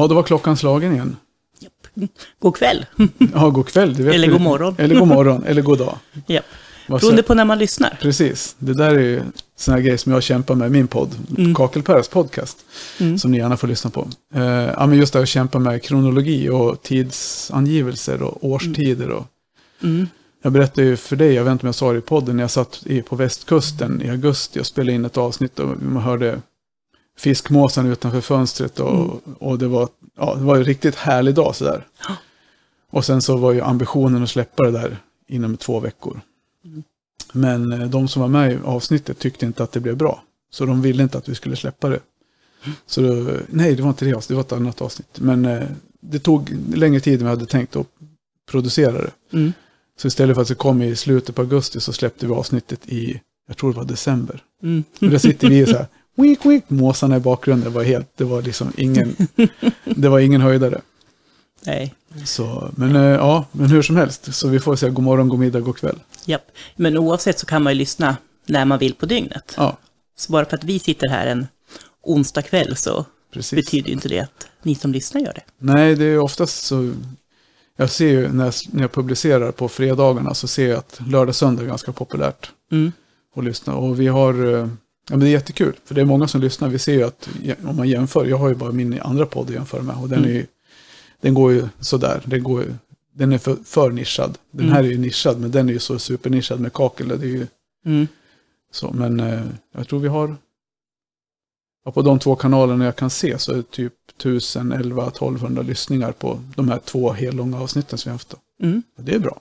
Ja, då var klockan slagen igen. Japp. God kväll. Ja, god kväll. Det vet Eller du. god morgon. Eller god morgon, eller god dag. Japp. Beroende på när man lyssnar. Precis, det där är ju såna här grejer som jag kämpar med i min podd, Mm. Kakelpäras podcast, Mm. som ni gärna får lyssna på. Eh, ja, men just det här att kämpa med kronologi och tidsangivelser och årstider. Och, Mm. jag berättade ju för dig, jag vet inte om jag sa det i podden, när jag satt på västkusten i augusti och spelade in ett avsnitt och man hörde fiskmåsarna utanför fönstret och, Mm. och det var, ja, det var en riktigt härlig dag sådär. Ja. Och sen så var ju ambitionen att släppa det där inom två veckor. Mm. Men eh, de som var med i avsnittet tyckte inte att det blev bra. Så de ville inte att vi skulle släppa det. Så då, nej, det var inte det avsnittet, det var ett annat avsnitt. Men eh, det tog längre tid än vi hade tänkt att producera det. Mm. Så istället för att det kom i slutet på augusti så släppte vi avsnittet i, jag tror det var december. Mm. Och där sitter vi så här, wink, wink, måsarna i bakgrunden. Det var helt, det var liksom ingen, det var ingen höjdare. Nej. Så, men eh, ja, men hur som helst. Så vi får säga god morgon, god middag, god kväll. Japp. Men oavsett så kan man ju lyssna när man vill på dygnet. Ja, Så bara för att vi sitter här en onsdag kväll så precis. betyder inte det att ni som lyssnar gör det. Nej, det är oftast så. Jag ser ju när jag, när jag publicerar på fredagarna så ser jag att lördag söndag är ganska populärt Mm. att lyssna. Och vi har, eh, ja men det är jättekul. För det är många som lyssnar. Vi ser ju att om man jämför, jag har ju bara min andra podd att jämföra med. Och den, Mm. är ju, den går ju sådär. Den, går, ju- den är för, för nischad. Den Mm. här är ju nischad, men den är ju så supernischad med kakel. Det är ju Mm. så. Men eh, jag tror vi har, ja, på de två kanalerna jag kan se så är det typ 1000, 11, 1200 lyssningar på de här två hellånga avsnitten som vi har haft. Mm. Det är bra.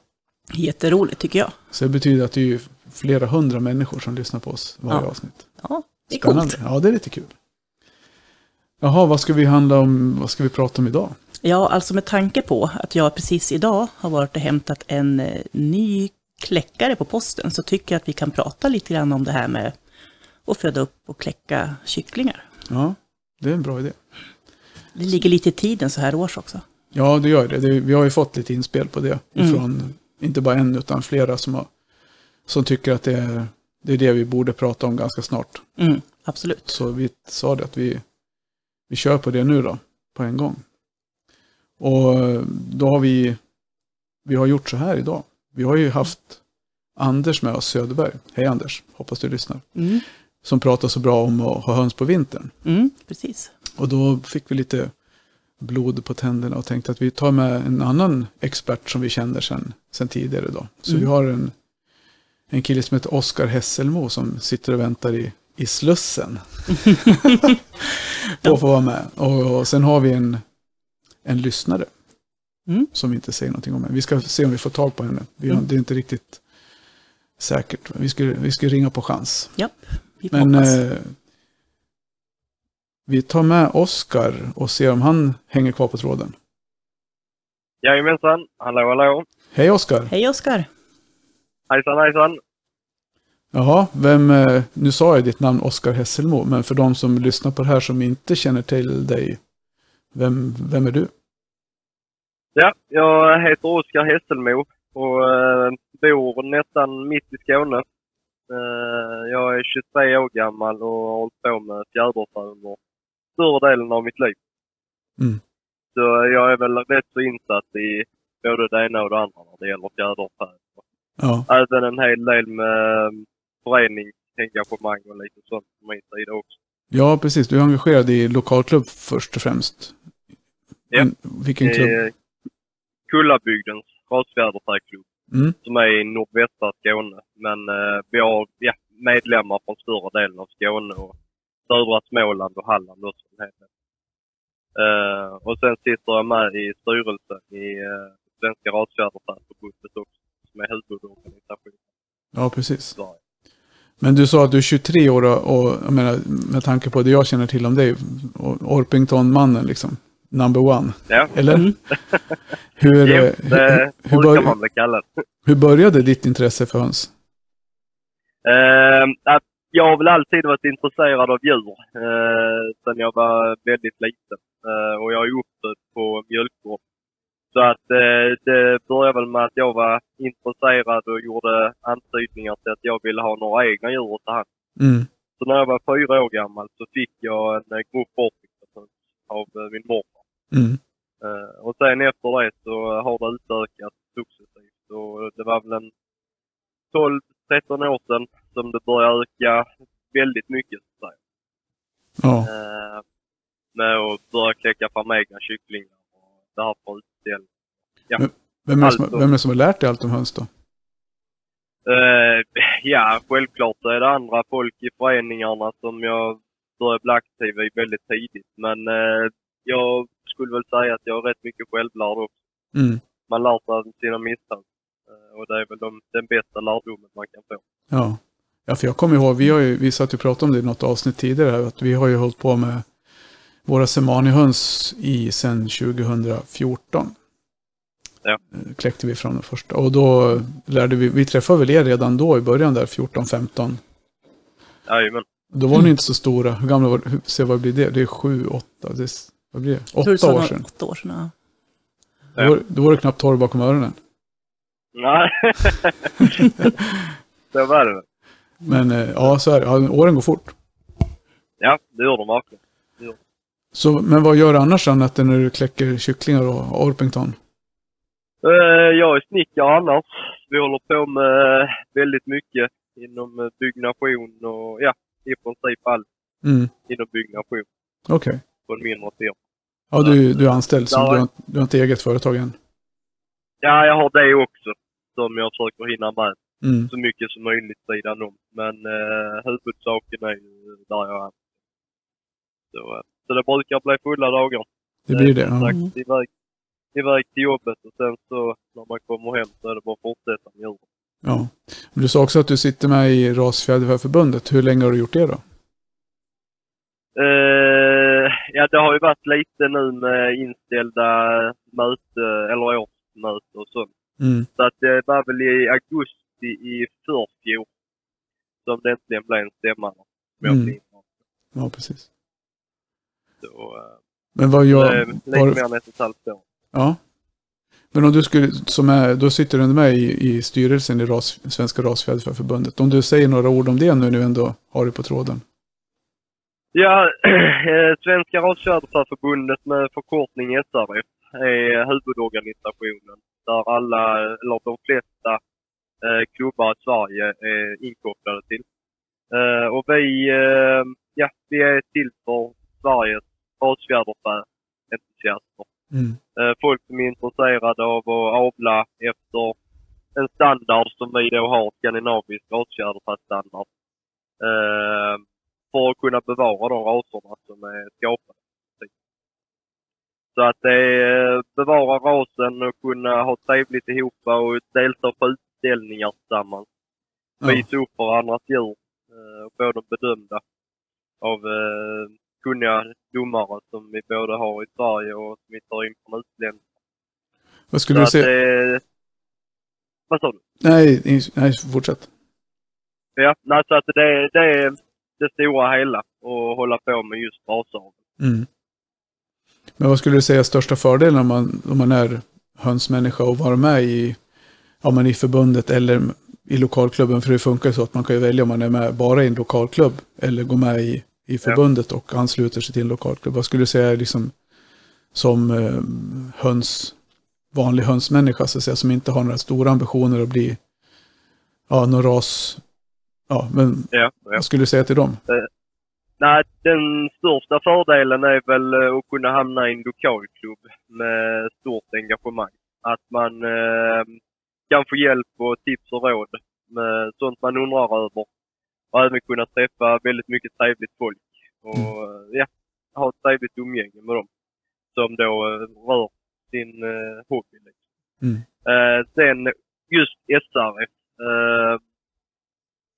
Jätteroligt tycker jag. Så det betyder att det är ju flera hundra människor som lyssnar på oss varje Ja. avsnitt. Ja, det är Spännande. coolt. Ja, det är lite kul. Jaha, vad ska vi handla om? Vad ska vi prata om idag? Ja, alltså med tanke på att jag precis idag har varit och hämtat en eh, ny kläckare på posten så tycker jag att vi kan prata lite grann om det här med att föda upp och kläcka kycklingar. Ja, det är en bra idé. Det ligger lite i tiden så här års också. Ja, det gör det. det vi har ju fått lite inspel på det. Mm. Ifrån, inte bara en, utan flera som, har, som tycker att det är, det är det vi borde prata om ganska snart. Mm, absolut. Så vi sa det att vi, vi kör på det nu då, på en gång. Och då har vi, vi har gjort så här idag. Vi har ju haft Anders med oss, Söderberg. Hej Anders, hoppas du lyssnar. Mm, Som pratar så bra om att ha höns på vintern. mm, precis. Och då fick vi lite blod på tänderna och tänkte att vi tar med en annan expert som vi känner sedan, sedan tidigare då. Så Mm. vi har en, en kille som heter Oskar Hesselmo som sitter och väntar i, i Slussen. på att få vara med. Och, och sen har vi en, en lyssnare. Mm. Som vi inte säger någonting om än. Vi ska se om vi får tag på henne. Vi har, Mm. Det är inte riktigt säkert. Vi ska, vi ska ringa på chans. Japp, vi Men eh, vi tar med Oskar och ser om han hänger kvar på tråden. Jajamensan. Hallå, hallå. Hej Oskar! Hej Oskar! Hejsan, hejsan. Jaha, vem, eh, nu sa jag ditt namn Oskar Hesselmo, men för de som lyssnar på det här som inte känner till dig, vem, vem är du? Ja, jag heter Oskar Hesselmo och eh, bor nästan mitt i Skåne. Eh, jag är 23 år gammal och har hållit på med fjäderfä större delen av mitt liv. Mm. Så jag är väl rätt så insatt i både det ena och det andra när det gäller fjäderfä. Ja, Även en hel del med eh, föreningsengagemang och lite sånt på min sida också. ja precis. Du är engagerad i lokalklubb först och främst. Ja. Vilken klubb? I Kullabygdens rasfjäderfäklubb. Mm. som är i nordvästra Skåne. Men eh, vi har ja, medlemmar från större delen av Skåne och södra Småland och Halland också. Eh, och sen sitter jag med i styrelsen i eh, Svenska Rasfjäderfäförbundet också, som är huvudorganisation Ja, precis. Men du sa att du är 23 år och, jag menar, med tanke på det jag känner till om dig, Orpington-mannen liksom, number one. Ja, Eller? Mm. Hur, jo, eh, det hur, hur, brukar bör, man bli kallad. hur började ditt intresse för höns? Eh, att jag har väl alltid varit intresserad av djur eh, sedan jag var väldigt liten. Eh, och jag är uppfödd på mjölkgård. Så att eh, det började väl med att jag var intresserad och gjorde antydningar till att jag ville ha några egna djur att ta hand. Mm. Så när jag var fyra år gammal så fick jag en eh, grupp Orpington av eh, min morfar. Mm. Eh, och sen efter det så har det utökats successivt. Och det var väl en 12-13 år sedan som det började öka väldigt mycket. Så att säga. Ja. Eh, med att börja kläcka fram egna kycklingar det här för utställning. Vem, är som, Alltså. vem är det som har lärt dig allt om höns då? Eh, ja, självklart är det andra folk i föreningarna som jag började bli aktiv i väldigt tidigt. Men eh, jag skulle väl säga att jag är rätt mycket självlärd också. Mm. Man lär sig av sina misstag. Eh, och det är väl de, den bästa lärdomen man kan få. Ja. ja, för jag kommer ihåg, vi, har ju, vi satt och pratade om det i något avsnitt tidigare, att vi har ju hållit på med våra semanihöns i sedan 2014. Ja. Eh, Kläckte vi fram den första. Och då lärde vi, vi träffade väl er redan då i början där, 14-15. Jajamän. Då var ni inte så stora. Hur gamla var hur, se vad blir det? Det är sju, åtta, det är, vad blir det? Du Åtta år sedan. Åtta år sedan, ja. Då, var, då var det knappt torr bakom öronen. Nej. så var det. Men eh, ja, så är det. Åren går fort. Ja, det gör de verkligen. Så, men vad gör du annars än när du kläcker kycklingar och Orpington? Eh, jag är snickare annars. Vi håller på med väldigt mycket inom eh, byggnation och ja, i princip allt Mm, inom byggnation okej. på en mindre firma. Ja, du, du är anställd, så du har, du har inte eget företag än. Ja, jag har det också som jag försöker hinna med Mm, så mycket som möjligt sidan om. Men eh, huvudsaken är ju där jag är. Så, eh, så det brukar bli fulla dagar. det blir det. Ja. sagt, iväg, iväg till jobbet och sen så när man kommer hem så är det bara att fortsätta med djuren. ja. Men Du sa också att du sitter med i Rasfjäderfäförbundet. Hur länge har du gjort det då? Eh, ja, det har ju varit lite nu med inställda möte, eller årsmöte och sånt. Mm, Så att det var väl i augusti i förfjol som det äntligen blev en stämma. Mm. ja, precis. Så, eh, Men vad gör... är lite Var, mer än ett och ett halvt år. ja. Men om du skulle, som är, då sitter du med i, i styrelsen i ras, Svenska Rasfjäderfäförbundet. Om du säger några ord om det nu när du ändå har det på tråden. Ja, eh, Svenska Rasfjäderfäförbundet med förkortning SRF är huvudorganisationen där alla, eller de flesta eh, klubbar i Sverige är inkopplade till. Eh, och vi, eh, ja, vi är till för Sveriges rasfjäderfä-entusiaster. Mm, Eh, folk som är intresserade av att avla efter en standard som vi då har, skandinavisk rasfjäderfästandard. Eh, för att kunna bevara de raserna som är skapade. Så att det är bevara rasen och kunna ha trevligt ihop och delta på utställningar tillsammans. Visa upp varandras djur eh, och få dem bedömda av kunniga domare som vi både har i Sverige och som vi tar in från utländska. Vad Så skulle du att säga? det... Vad sa du? Nej, nej, fortsätt. Ja, nej, så att det, det är det stora hela att hålla på med just rasavel. Mm. Men vad skulle du säga är största fördelen om man, om man är hönsmänniska och vara med i, ja, men i förbundet eller i lokalklubben? För det funkar så att man kan ju välja om man är med bara i en lokalklubb eller gå med i, i förbundet och ansluter sig till en lokalklubb. Vad skulle du säga liksom som eh, höns, vanlig hönsmänniska så att säga, som inte har några stora ambitioner att bli ja, någon ras. Ja, men Ja, ja. vad skulle du säga till dem? Nej, den största fördelen är väl eh, att kunna hamna i en lokalklubb med stort engagemang. Att man eh, kan få hjälp och tips och råd med sånt man undrar över. Och även kunna träffa väldigt mycket trevligt folk. Och eh, ja, ha ett trevligt umgänge med dem. Som då eh, rör sin eh, hobby. Liksom. Mm. Eh, sen just SRF. Eh,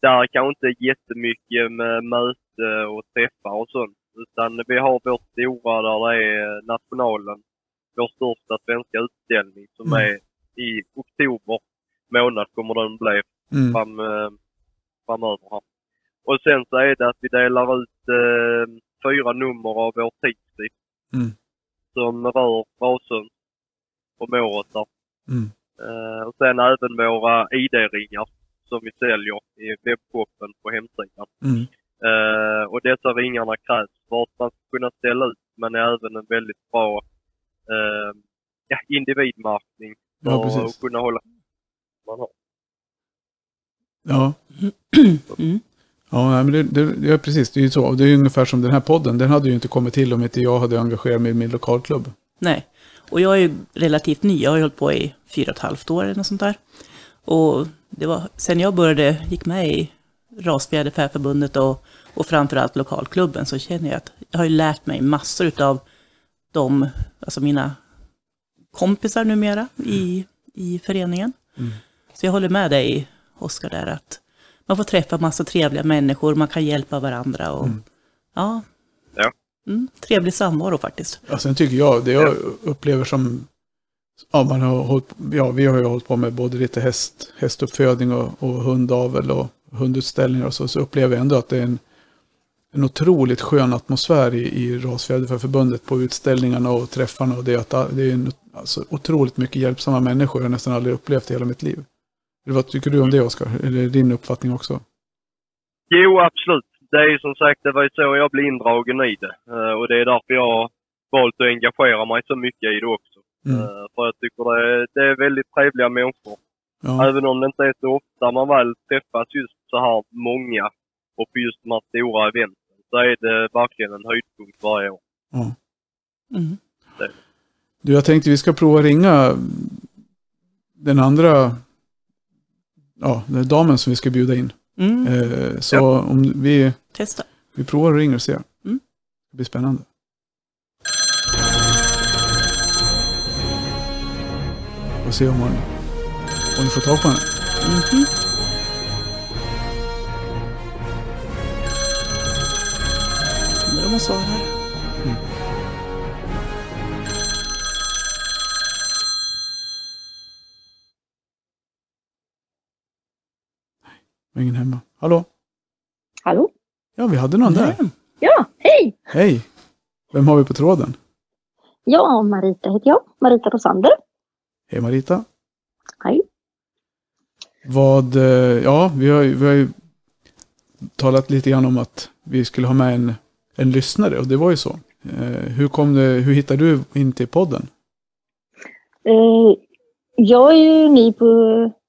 där kanske inte jättemycket med möte och träffar och sånt. Utan vi har vårt stora där det är nationalen. Vår största svenska utställning som Mm. är i oktober månad kommer den bli Mm. fram, eh, framöver här. Och sen så är det att vi delar ut eh, fyra nummer av vår tidskrift. Mm. Som rör rasen och måret Mm. Eh, och sen även våra ID-ringar som vi säljer i webbshoppen på hemsidan. Mm. Eh, och dessa ringarna krävs för att man ska kunna ställa ut men är även en väldigt bra eh, ja, individmärkning Ja, och precis. kunna hålla man har. Ja, Mm. Ja men det, det, ja, precis. Det är ju så. Det är ungefär som den här podden. Den hade ju inte kommit till om inte jag hade engagerat mig i min lokalklubb. Nej, och jag är ju relativt ny. Jag har ju hållit på i fyra och ett halvt år eller något sånt där. Och det var sen jag började, gick med i Rasfjäderfäförbundet och, och framförallt lokalklubben så känner jag att jag har ju lärt mig massor utav de, alltså mina kompisar numera i, i föreningen. Mm. Så jag håller med dig, Oskar, där att man får träffa massa trevliga människor, man kan hjälpa varandra och Mm. ja. Ja. Mm, trevlig samvaro faktiskt. Ja, sen tycker jag, det jag upplever som, ja, man har hållit, ja, vi har ju hållit på med både lite häst, hästuppfödning och, och hundavel och hundutställningar och så, så upplever jag ändå att det är en, en otroligt skön atmosfär i, i Rasfjäderfäförbundet på utställningarna och träffarna och det, att det är en, alltså, otroligt mycket hjälpsamma människor jag nästan aldrig upplevt i hela mitt liv. Vad tycker du om det Oskar? Eller din uppfattning också? Jo, absolut. Det är som sagt, det var ju så jag blev indragen i det. Eh, och det är därför jag har valt att engagera mig så mycket i det också. Mm. Eh, för jag tycker det är, det är väldigt trevliga människor. Ja, Även om det inte är så ofta man väl träffas just så här många och på just de här stora eventen så är det verkligen en höjdpunkt varje år. ja. Mm. Du, jag tänkte vi ska prova ringa den andra, ja, den damen som vi ska bjuda in. Mm. Eh, så om vi, Testa. vi provar och ringer och ser. Mm. Det blir spännande. Och se om hon, om vi får tag på henne. Mhm. Undrar om hon svarar. Ingen hemma. Hallå? Hallå? Ja, vi hade någon där. Ja, hej! Hej! Vem har vi på tråden? Ja, Marita heter jag. Marita Rosander. Hej Marita. Hej. Vad, eh, ja, vi har, vi har ju talat lite grann om att vi skulle ha med en, en lyssnare och det var ju så. Eh, hur, kom det, hur hittade du in till podden? Eh, jag är ju ny på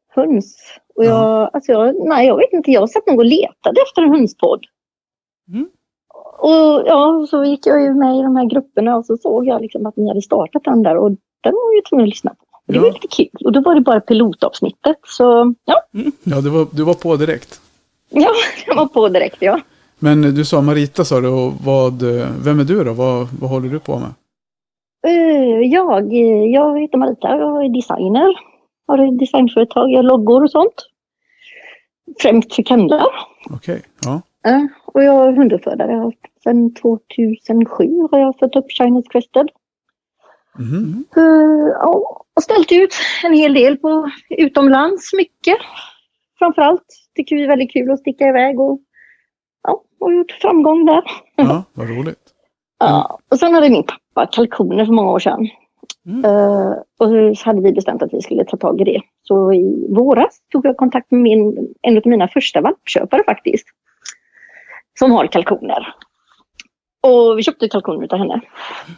höns. Och jag, alltså jag, nej, jag vet inte, jag satt nog och letade efter en hönspodd. Mm. Och ja, så gick jag ju med i de här grupperna och så såg jag liksom att ni hade startat den där och den var ju tvungen att lyssna på. Och det Ja. var lite kul. Och då var det bara pilotavsnittet. Så ja, Ja, det var, du var på direkt. ja jag var på direkt ja. Men du sa Marita sa du och vad, vem är du då? Vad, vad håller du på med? Eh, Jag, jag heter Marita, jag är designer. Har ett designföretag, jag loggor och sånt. Främst för kennlar. Okej, ja. Ja, och jag är hunduppfödare. Sedan 2007 har jag fött upp Chinese Crested. Eh, ja, och ställt ut en hel del på utomlands, mycket. Framförallt tycker vi är väldigt kul att sticka iväg och, ja, och gjort framgång där. Ja, vad roligt. Ja, och sen hade min pappa kalkoner för många år sedan. Mm. Eh, och så hade vi bestämt att vi skulle ta tag i det. Så i våras tog jag kontakt med min, en av mina första valpköpare faktiskt. Som har kalkoner. Och vi köpte kalkoner av henne.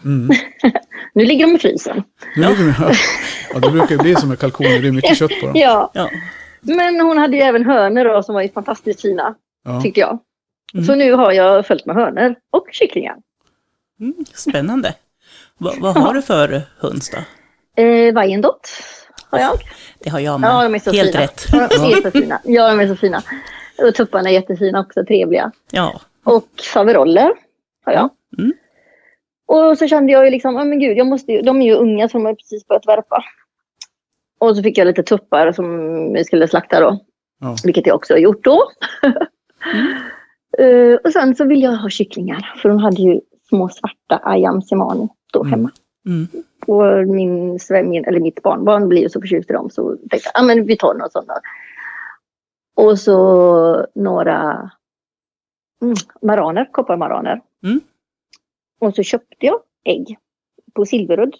Mm. Nu ligger de i frysen. Nu ligger vi, ja, det brukar ju bli som med kalkoner, det är mycket kött på dem. Ja, Ja. men hon hade ju även hönor då, som var fantastiskt fina, Ja. tyckte jag. Mm. Så nu har jag följt med hönor och kycklingar. Mm. Spännande. Va, vad har du för höns då? Eh, Wyandotte har jag. Det har jag med. Ja, de är så Helt fina. rätt. Ja, de är så fina. Ja, de är så fina. Och tupparna är jättefina också, trevliga. Ja. Och faveroller har jag. Mm. Och så kände jag ju liksom, oh, men gud, jag måste ju, de är ju unga så de har precis börjat värpa. Och så fick jag lite tuppar som vi skulle slakta då. Ja. Vilket jag också har gjort då. Eh, och sen så ville jag ha kycklingar. För de hade ju små svarta ayam simani då Mm. hemma. Mm. Och min, min, eller mitt barnbarn blir ju så förtjust i dem så tänkte jag, ah, men vi tar några sådana. Och så några mm, maraner, kopparmaraner. Mm. Och så köpte jag ägg på Silverudd.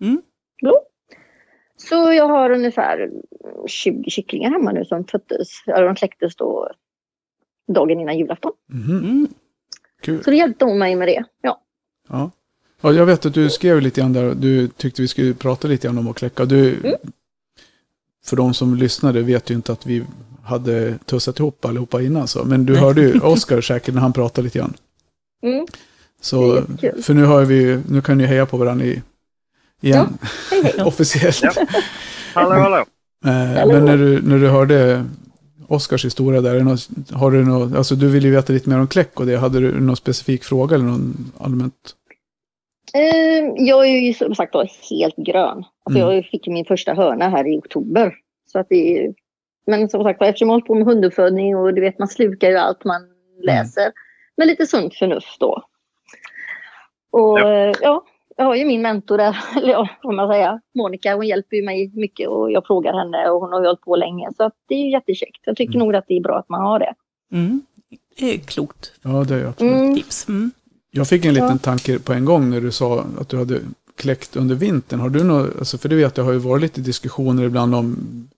Mm. Då. Så jag har ungefär 20 kycklingar hemma nu som föddes, ja, de kläcktes då dagen innan julafton. Mhm. Mm. Kul. Så det hjälpte hon mig med det. Ja. Ja. Ja, jag vet att du skrev lite grann där. Du tyckte vi skulle prata lite grann om att kläcka. Du, Mm. För de som lyssnade vet ju inte att vi hade tussat ihop allihopa innan. Så. Men du hörde ju Oskar säkert när han pratade lite grann. Mm. Så, för nu, har vi, nu kan ni heja på varandra i, igen. Hej, hej. Officiellt. Ja. Hallå, hallå. Eh, Hallå. Men när du, när du hörde Oskars historia där, något, har du något, alltså du vill ju veta lite mer om kläck och det. Hade du någon specifik fråga eller någon allmänt? Eh, jag är ju som sagt då helt grön. Alltså Mm. Jag fick min första hörna här i oktober. Så att det men som sagt eftersom jag håller på med hunduppfödning och du vet man slukar ju allt man läser. Med lite sunt förnuft då. Och Ja. ja. ja, jag har ju min mentor där, eller ja, får man säga. Monica, hon hjälper ju mig mycket och jag frågar henne och hon har ju hållit på länge. Så att det är ju jättekäckt. Jag tycker Mm. nog att det är bra att man har det. Mm. Det är klokt Ja, det är absolut. Mm. tips. Mm. Jag fick en liten Ja. tanke på en gång när du sa att du hade kläckt under vintern. Har du något, alltså för det vet jag har ju varit lite diskussioner ibland om,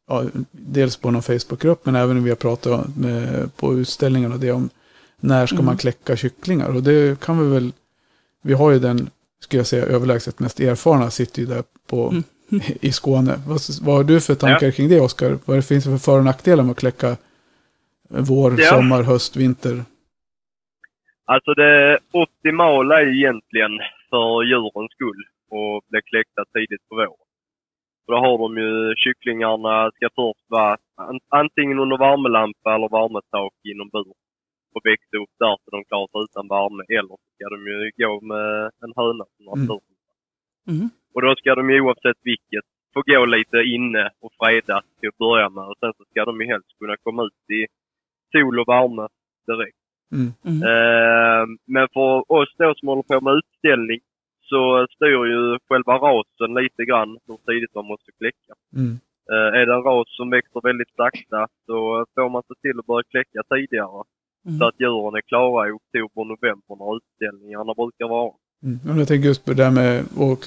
ja, dels på någon Facebookgrupp men även när vi har pratat med, på utställningarna det om när ska Mm. man kläcka kycklingar. Och det kan vi väl, vi har ju den, skulle jag säga, överlägset mest erfarna sitter ju där på, Mm. i Skåne. Vad, vad har du för tankar kring det Oskar? Vad det finns det för för och nackdelar med att kläcka vår, Ja. sommar, höst, vinter? Alltså det optimala är egentligen för djurens skull att bli kläckta tidigt på våren. För då har de ju, kycklingarna ska först vara an- antingen under värmelampa eller värmetak inom bur och växa upp där så de klarar sig utan värme. Eller så ska de ju gå med en höna som har Mm. Mm. Och då ska de ju oavsett vilket få gå lite inne och fredas till att börja med. Och sen så ska de ju helst kunna komma ut i sol och värme direkt. Mm. Mm. Eh, men för oss då som håller på med utställning så styr ju själva rasen lite grann hur tidigt man måste kläcka. Mm. Eh, är det en ras som växer väldigt sakta så får man se till att börja kläcka tidigare. Så Mm. att djuren är klara i oktober, november när utställningarna brukar vara. Mm. Jag tänker just på det där med och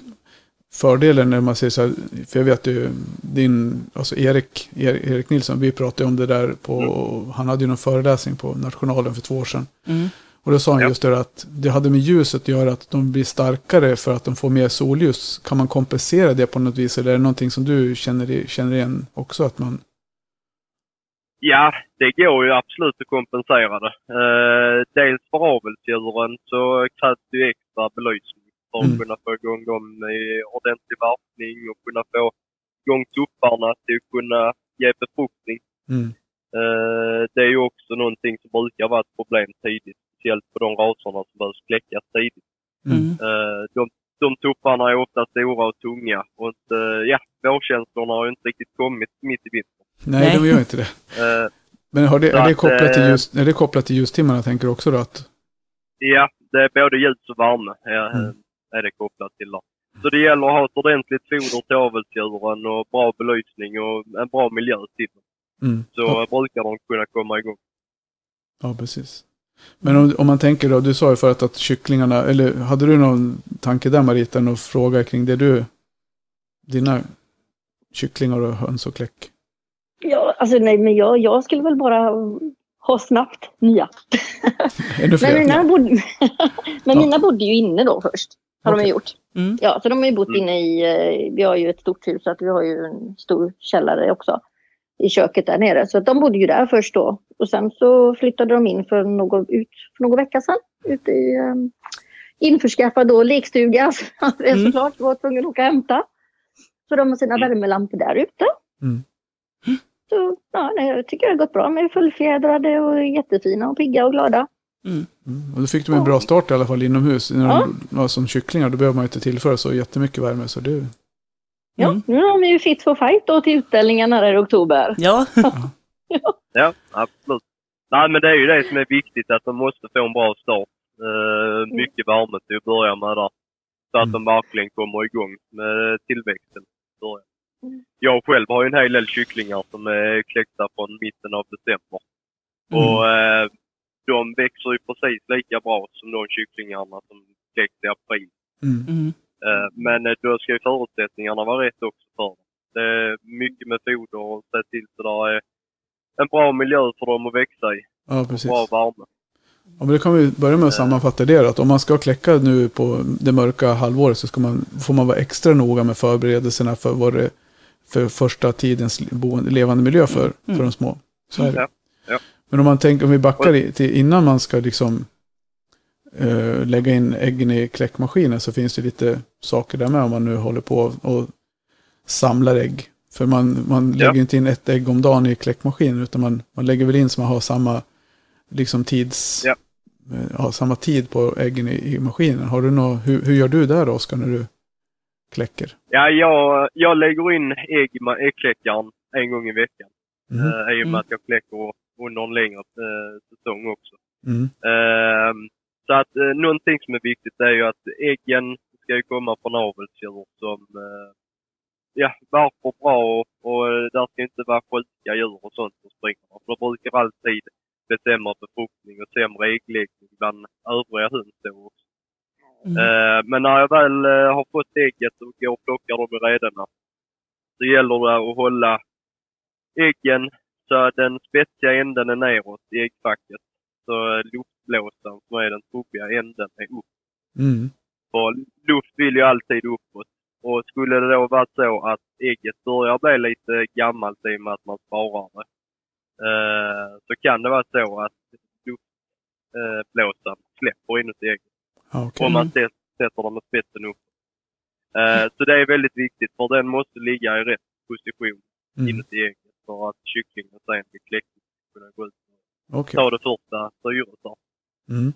fördelen när man säger så här, för jag vet ju din, alltså Erik, Erik, Nilsson, vi pratade om det där på, han hade ju någon föreläsning på Nationalen för två år sedan. Mm. Och då sa han Ja. just det att det hade med ljuset att göra att de blir starkare för att de får mer solljus. Kan man kompensera det på något vis eller är det någonting som du känner, känner igen också att man... Ja, det går ju absolut att kompensera det. Eh, dels för avelsdjuren så krävs det ju extra belysning för att Mm. kunna få igång dem i ordentlig värpning och kunna få igång tupparna till att kunna ge befruktning. Mm. Eh, det är ju också någonting som brukar vara ett problem tidigt, speciellt på de raserna som behövs kläckas tidigt. Mm. Mm. Eh, de, de tupparna är ofta stora och tunga och inte, ja, vårkänslorna har ju inte riktigt kommit mitt i vintern. Nej, Nej. de gör inte det. Eh, Men har det, är, det kopplat till ljus, är det kopplat till ljustimmarna tänker du också då? Att, Ja, det är både ljus och värme är, Mm. Är det kopplat till. Där. Så det gäller att ha ett ordentligt foder till avelsdjuren och bra belysning och en bra miljö till dem. mm. Så ja, brukar de kunna komma igång. ja, precis. Men om, om man tänker då, du sa ju förut att kycklingarna, eller hade du någon tanke där Marita, någon fråga kring det du, dina kycklingar och höns och kläck? Ja, alltså nej, men jag, jag skulle väl bara ha snabbt nya. Ännu Men fler? mina, bodde, men Ja. mina bodde ju inne då först. Har de Okej. ju gjort. Mm. Ja, så de har ju bott Mm. inne i, eh, vi har ju ett stort hus så att vi har ju en stor källare också. I köket där nere. Så att de bodde ju där först då. Och sen så flyttade de in för någon, ut, för någon vecka sedan. Ute i um, införskaffad då lekstuga. Så jag Mm. såklart var tvungen att åka och hämta. Så de har sina Mm. värmelampor där ute. Mm. Så ja, nej, jag tycker det har gått bra. De är fullfjädrade och jättefina och pigga och glada. Mm. Mm. Och då fick de en bra start i alla fall inomhus. När Ja. de, ja, som kycklingar, då behöver man inte tillföra så jättemycket värme. Så det, Ja, Mm. nu är de ju fit for fight då till utställningen här i oktober. Ja, Ja, absolut. Nej, men det är ju det som är viktigt, att de måste få en bra start. Eh, mycket värme till att börja med där. Så att Mm. de verkligen kommer igång med tillväxten. början. Jag själv har ju en hel del kycklingar som är kläckta från mitten av december. Och eh, de växer ju precis lika bra som de kycklingarna som kläcks i april. mm. mm. Eh, men eh, då ska ju förutsättningarna vara rätt också för dem. Det är mycket med foder och se till så det är en bra miljö för dem att växa i. ja precis. Bra värme. Ja, men det kan vi börja med att sammanfatta det. Att om man ska kläcka nu på det mörka halvåret så ska man, får man vara extra noga med förberedelserna för vad det för första tidens boende, levande miljö för, Mm. för de små. Så är det. Ja, ja. Men om man tänker, om vi backar i, till innan man ska liksom eh, lägga in äggen i kläckmaskinen så finns det lite saker där med om man nu håller på och samlar ägg. För man, man Ja. lägger inte in ett ägg om dagen i kläckmaskinen utan man, man lägger väl in så man har samma liksom tids... Ja. eh, Ja, samma tid på äggen i, i maskinen. Har du nå, hur, hur gör du där Oskar när du kläcker? Ja, jag, jag lägger in ägg i äggkläckaren en gång i veckan. Mm. Eh, I och Mm. med att jag kläcker under en längre eh, säsong också. Mm. Ehm, så att eh, någonting som är viktigt är ju att äggen ska ju komma från avelsdjur som eh, ja, värper bra och, och där ska inte vara sjuka djur och sånt som springer. För det brukar alltid bli sämre befruktning och sämre äggläggning bland övriga höns då också. Mm. Eh, men när jag väl eh, har fått ägget och går och plockar dem i rederna så gäller det att hålla äggen så den spetsiga änden är neråt i äggfacket. Så eh, luftblåsaren som är den trubbiga änden är upp. Mm. För luft vill ju alltid uppåt. Och skulle det då vara så att ägget börjar bli lite gammalt i och med att man sparar det. Eh, så kan det vara så att luftblåsaren släpper inuti ägget okej. om man sätter dem med spetsen upp. Eh, så det är väldigt viktigt för den måste ligga i rätt position Mm. inuti ägget för att kycklingen sen vid kläckning ska kunna gå ut och Okej. ta det första syret där. Mm.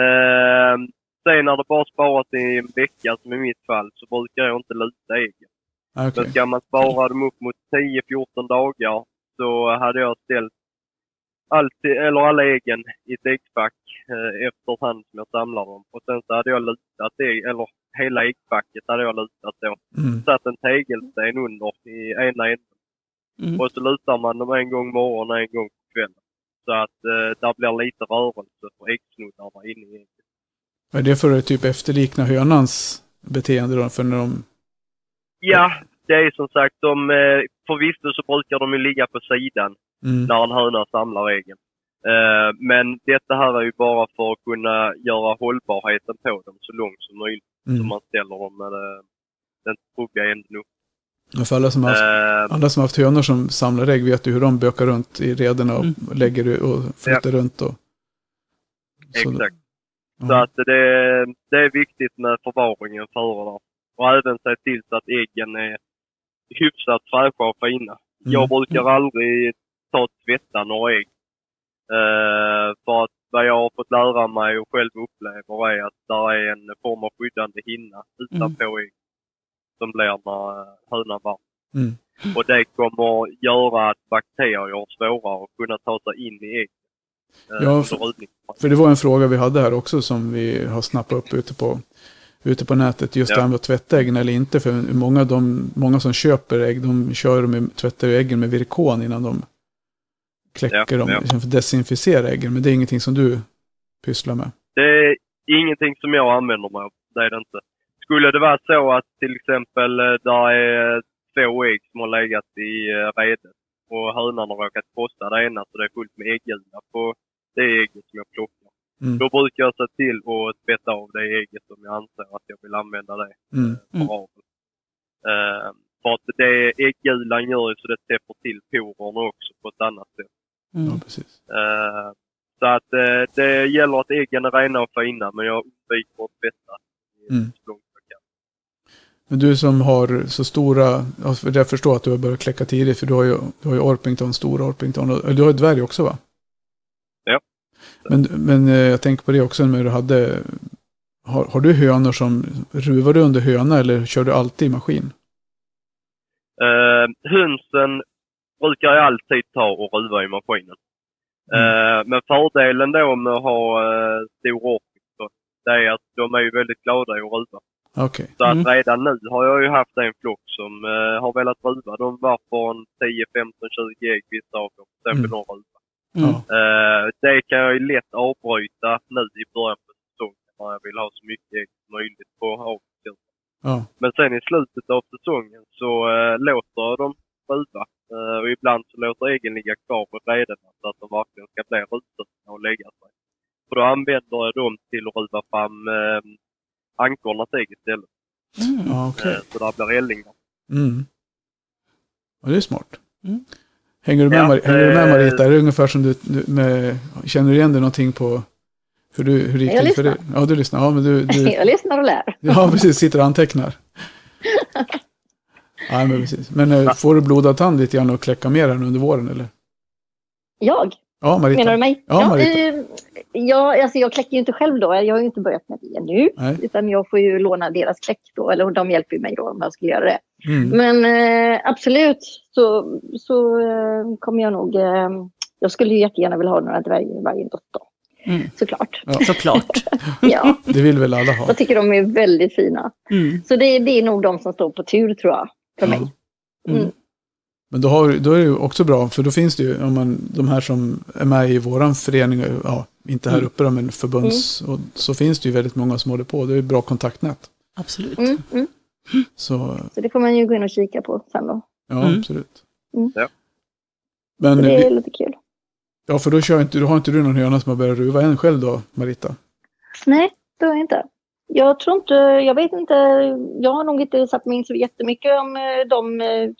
Eh, sen när det bara sparas i en vecka som i mitt fall så brukar jag inte luta äggen. Okej. Men ska man spara dem upp mot 10-14 dagar så hade jag ställt alltid, eller alla äggen i ett äggfack eh, efterhand som jag samlar dem. Och sen så hade jag lutat ägg, eller hela äggfacket hade jag lutat då. Mm. Satt en tegelsten under i ena änden. Mm. Och så lutar man dem en gång morgon och en gång på kvällen. Så att eh, där blir lite rörelse för äggsnoddarna inne i ägget. Är det för att typ efterlikna hönans beteende då? För när de... Ja, det är som sagt, de, eh, förvisso så brukar de ju ligga på sidan Mm. när en höna samlar äggen. Eh, men detta här är ju bara för att kunna göra hållbarheten på dem så långt som möjligt. Så Mm. man ställer dem med eh, den trubbiga änden upp. För alla som har haft Eh, Alla som haft hönor som samlar ägg vet ju hur de bökar runt i rederna och Mm. lägger och flyttar runt. Och, så- exakt. ja. Så att det, det är viktigt med förvaringen före där. Och även se till så att äggen är hyfsat fräscha och fina. Mm. Jag brukar aldrig ta och tvätta några ägg. Eh, för att vad jag har fått lära mig och själv upplever är att där är en form av skyddande hinna utanpå ägg. Som blir när eh, hönan varm. Mm. Och det kommer göra att bakterier svårare att kunna ta sig in i ägg. Eh, Ja, för- det var en fråga vi hade här också som vi har snappat upp ute på, ute på nätet. Just Ja. det här med att tvätta äggen eller inte. För många, de, många som köper ägg, de kör med, tvättar äggen med virkon innan de kläcker Ja, dem. ja. Liksom för att desinficera äggen. Men det är ingenting som du pysslar med. Det är ingenting som jag använder mig av. Det är det inte. Skulle det vara så att till exempel eh, där är två ägg som har legat i eh, redet och hönan har råkat krossa det ena så det är fullt med äggula på det ägget som jag plockar. Mm. Då brukar jag se till att tvätta av det ägget om jag anser att jag vill använda det Mm. för avel. Eh, för att det äggulan gör så det täpper till porerna också på ett annat sätt. Ja, Mm. precis. Eh, så att eh, det gäller att äggen är rena och fina men jag undviker att tvätta Mm. så långt jag kan. Men du som har så stora, jag förstår att du har börjat kläcka tidigt, för du har ju, du har ju Orpington, stor Orpington, och, du har ju dvärg också va? Ja. Men, men eh, jag tänker på det också när du hade, har, har du hönor som, ruvar du under höna eller kör du alltid i maskin? Eh, hönsen brukar jag alltid ta och ruva i maskinen. Eh, men fördelen då med att ha uh, stor Orpington, det är att de är ju väldigt glada i att ruva. Okej. Så att Mm. redan nu har jag ju haft en flock som eh, har velat ruva. De var en 10, 15, 20 ägg vissa av dem. Sen Mm. vill de ruva. Mm. Eh, det kan jag ju lätt avbryta nu i början på säsongen när jag vill ha så mycket ägg som möjligt på avelsdjur. Ja. Men sen i slutet av säsongen så eh, låter jag dem ruva. Eh, och ibland så låter äggen ligga kvar på rederna så att de verkligen ska bli rutsugna och lägga sig. För då använder jag dem till att ruva fram eh, ankornas ägg istället. Mm. Ja, okej. Eh, så där blir älling. Mm. Ja, det är smart. Mm. Hänger du med, Ja, Mar- hänger du med eh, Marita? Är det ungefär som du, med, känner du igen dig någonting på hur, du, hur det gick Jag till för dig? Ja, du lyssnar. Ja, men du, du, Jag lyssnar och lär. ja, precis. Sitter och antecknar. Ja, men precis. Men eh, får du blodad tand lite grann och kläcka mer under våren, eller? Jag? Ja, Marita. Menar du mig? Ja, Marita. eh, ja, alltså jag kläcker ju inte själv då. Jag har ju inte börjat med det ännu. Nej. Utan jag får ju låna deras kläck då. Eller de hjälper ju mig då om jag skulle göra det. Mm. Men eh, absolut så, så eh, kommer jag nog... Eh, jag skulle ju jättegärna vilja ha några dvärgar i varje dotter. Mm. Såklart. Ja. Såklart. Ja, Det vill väl alla ha? jag tycker de är väldigt fina. Mm. Så det, det är nog de som står på tur tror jag. För Ja. mig. Mm. Mm. Men då, har, då är det ju också bra, för då finns det ju, om man, de här som är med i våran förening, ja, inte här Mm. uppe då, men förbunds, och, så finns det ju väldigt många som håller på. Det är ju bra kontaktnät. Absolut. Mm, mm. Så, Så det får man ju gå in och kika på sen då. ja, Mm. absolut. Mm. Ja. Men, Så det är vi, lite kul. ja, för då kör inte, då har inte du någon höna som har börjat ruva än själv då, Marita? Nej, det har jag inte. Jag tror inte, jag vet inte, jag har nog inte satt mig in så jättemycket om eh, de eh,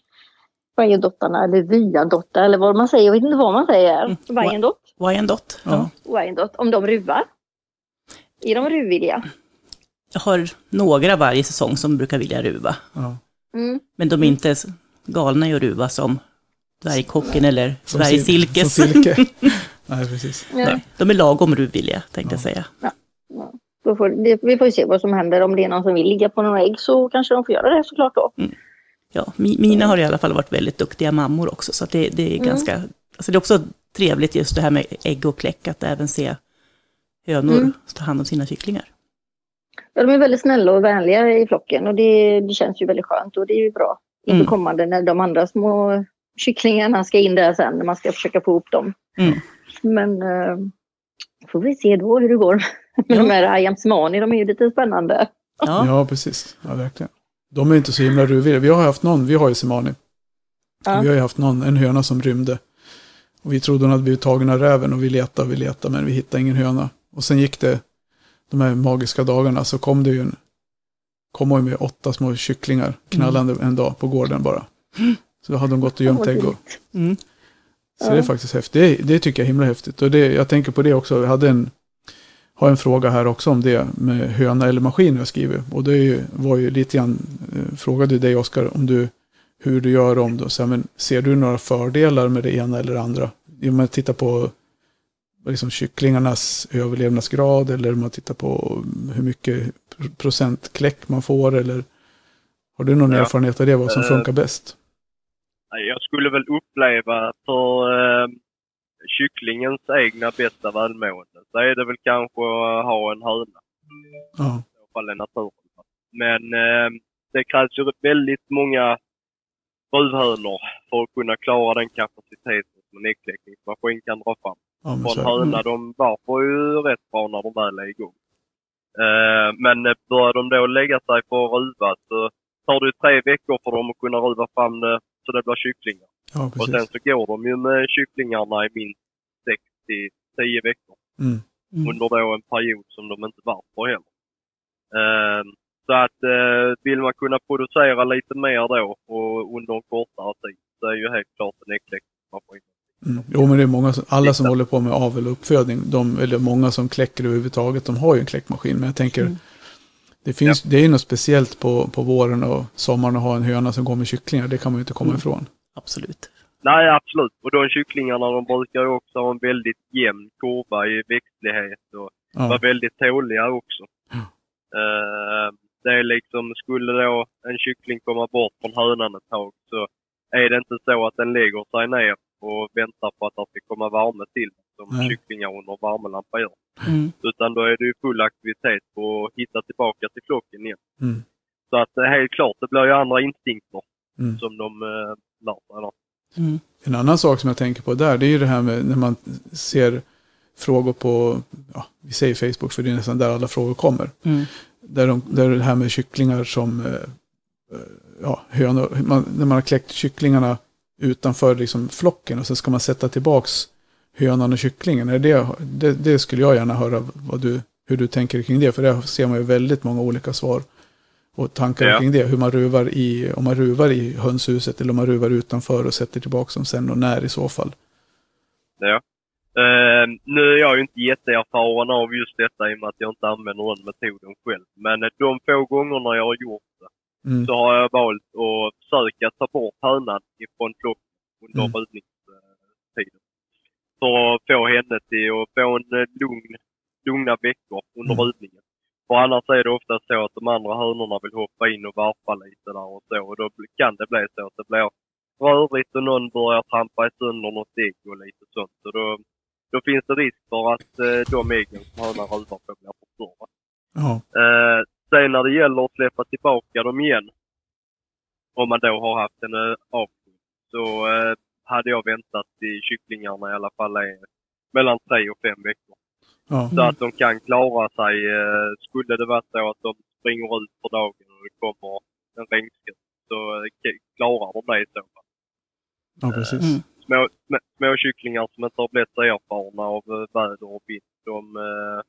Wyandotarna eller Vyadotta eller vad man säger. Jag vet inte vad man säger. Mm. Wyandot, Wyandotte. Ja. Ja. Wyandot, om de ruvar. Är de ruvvilliga? Jag har några varje säsong som brukar vilja ruva. Ja. Mm. Men de är inte galna i att ruva som dvärgkocken eller dvärgsilkes. som silke. Nej, precis. Nej. De är lagom ruvvilliga, tänkte jag Ja. säga. Då får, vi får ju se vad som händer. Om det är någon som vill ligga på några ägg så kanske de får göra det såklart då. Ja, mi- mina har i alla fall varit väldigt duktiga mammor också, så att det, det är Mm. ganska... Alltså det är också trevligt just det här med ägg och kläck, att även se hönor Mm. ta hand om sina kycklingar. Ja, de är väldigt snälla och vänliga i flocken och det, det känns ju väldigt skönt och det är ju bra inför Mm. kommande när de andra små kycklingarna ska in där sen när man ska försöka få ihop dem. Mm. Men eh, får vi se då hur det går med Ja. de här Ayamsmani, de är ju lite spännande. Ja, Ja, precis. Ja, verkligen. De är inte så himla ruviga. Vi har haft någon, vi har ju Semani. Ja. Vi har ju haft någon, en höna som rymde. Och vi trodde hon hade blivit tagen av räven och vi letade och vi letade men vi hittade ingen höna. Och sen gick det, de här magiska dagarna, så kom det ju en, kom hon med åtta små kycklingar knallande en dag på gården bara. Så då hade de gått och gömt ägg. Och, mm. så det är faktiskt häftigt. Det, det tycker jag är himla häftigt. Och det, jag tänker på det också. Jag hade en, har en fråga här också om det med höna eller maskin jag skriver. Och det är ju, var ju lite grann, eh, frågade dig Oskar om du, hur du gör om det. Så här, men ser du några fördelar med det ena eller det andra? Om man tittar på liksom, kycklingarnas överlevnadsgrad eller om man tittar på hur mycket pr- procent kläck man får eller har du någon Ja. erfarenhet av det, vad som Eh, funkar bäst? Jag skulle väl uppleva för eh, kycklingens egna bästa välmående så är det väl kanske att ha en höna. Ja, I alla fall i naturen. Men eh, det krävs ju väldigt många bruvhönor för att kunna klara den kapaciteten som en äggkläckningsmaskin kan dra fram. ja För en höna, de varför ju rätt bra när de väl är igång. Eh, men eh, börjar de då lägga sig för att ruva så tar det tre veckor för dem att kunna ruva fram det så det blir kycklingar. Ja, Och sen så går de ju med kycklingarna i minst 6 till 10 veckor Mm. Mm. under då en period som de inte värper heller. Eh, så att eh, vill man kunna producera lite mer då och under en kortare tid så är ju helt klart en äggkläckningsmaskin. Mm. Jo, men det är många, som, alla som håller på med avel och uppfödning, de, eller många som kläcker överhuvudtaget, de har ju en kläckmaskin. Men jag tänker, Mm. det, finns, det är ju något speciellt på, på våren och sommaren att ha en höna som går med kycklingar. Det kan man ju inte komma Mm. ifrån. Absolut. Nej, absolut. Och de kycklingarna de brukar ju också ha en väldigt jämn kurva i växtlighet och Ja, vara väldigt tåliga också. Ja. Eh, det är liksom, skulle då en kyckling komma bort från hönan ett tag så är det inte så att den lägger sig ner och väntar på att det ska komma värme till som Nej. kycklingar under värmelampa gör. Mm. Utan då är det ju full aktivitet på att hitta tillbaka till flocken igen. mm, Så att är helt klart, det blir ju andra instinkter mm. som de eh, lär sig. då. Mm. En annan sak som jag tänker på där, det är ju det här med när man ser frågor på, ja, vi säger Facebook för det är nästan där alla frågor kommer. Mm. Där, de, där det här med kycklingar som, eh, eh, ja, hönor, man, när man har kläckt kycklingarna utanför liksom flocken och sen ska man sätta tillbaks hönan och kycklingen. Är det, det, det skulle jag gärna höra vad du, hur du tänker kring det. För där ser man ju väldigt många olika svar och tankar Ja. kring det. Hur man ruvar i, om man ruvar i hönshuset eller om man ruvar utanför och sätter tillbaka dem sen och när i så fall. Ja. Eh, nu är jag ju inte jätteerfaren av just detta i och med att jag inte använder den metoden själv. Men eh, de få gångerna jag har gjort det Mm. så har jag valt att försöka ta bort hönan ifrån flocken under Mm. rivningstiden. För att få henne till att få en eh, lugn, lugna veckor under Mm. rivningen. För annars är det ofta så att de andra hönorna vill hoppa in och varpa lite där och så. Och då kan det bli så att det blir rörigt och någon börjar trampa sönder något ägg och lite sånt. Så då, då finns det risk för att eh, de äggen som hönan ruvar på blir förstörda. Eh, sen när det gäller att släppa tillbaka dem igen, om man då har haft en eh, avskjutning, så eh, hade jag väntat till kycklingarna i alla fall är mellan tre och fem veckor. Ja. Så att de kan klara sig. Eh, skulle det vara så att de springer ut för dagen och det kommer en regnskur så eh, klarar de det i så fall. ja, precis. Mm. Små, små, kycklingar som inte har blivit så erfarna av eh, väder och vind, de, eh,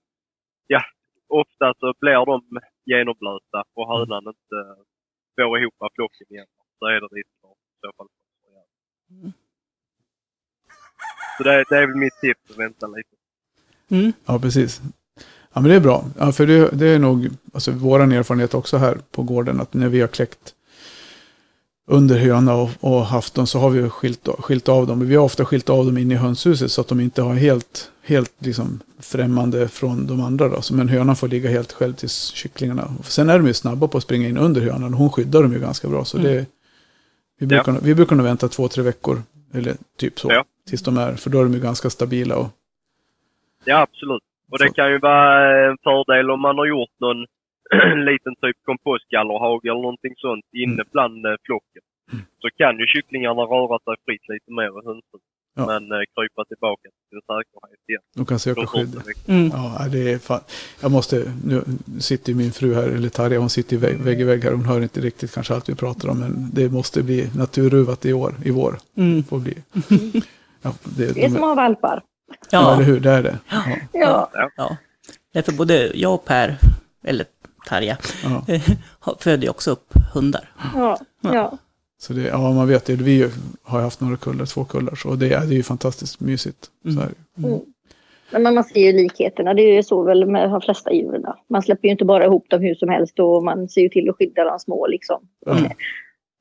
ja, ofta så blir de genomblöta och hönan inte får ihop flocken igen. Så är det risk för i så fall. Mm. Så det, det är väl mitt tips att vänta lite. Mm. Ja, precis. Ja, men det är bra. Ja, för det, det är nog alltså, vår erfarenhet också här på gården att när vi har kläckt under höna och, och haft dem så har vi skilt, skilt av dem. Vi har ofta skilt av dem in i hönshuset så att de inte har helt, helt liksom främmande från de andra. Då. Så, men hönan får ligga helt själv tills kycklingarna. Sen är de ju snabba på att springa in under hönan och hon skyddar dem ju ganska bra. Så det, vi, brukar, vi brukar nog vänta två, tre veckor eller typ så. Ja. Tills de är, för då är de ju ganska stabila. Och, Ja, absolut. Och det kan ju vara en fördel om man har gjort någon liten typ kompostgallerhage eller någonting sånt inne Mm. bland eh, flocken. Så kan ju kycklingarna röra sig fritt lite mer i hönshuset. Ja. Men eh, krypa tillbaka till säkerhet igen. de kan söka De skydd. Mm. Ja, det är fan. Jag måste, nu sitter ju min fru här, eller Tarja, hon sitter vägg, vägg i vägg här. Hon hör inte riktigt kanske allt vi pratar om, men det måste bli naturruvat i år, i vår. Mm. Får bli. Ja, det, Det är som att ha valpar. ja, eller Ja, hur, det är det. Ja, Ja. ja. Därför både jag och Per, eller Tarja, ja. föder ju också upp hundar. Ja. ja. Så det, ja, man vet det. Vi har ju haft några kullar, två kullar, så det, är- det är ju fantastiskt mysigt. Så här. Mm. Men man ser ju likheterna. Det är ju så väl med de flesta djuren. Man släpper ju inte bara ihop dem hur som helst och man ser ju till att skydda de små liksom. Mm.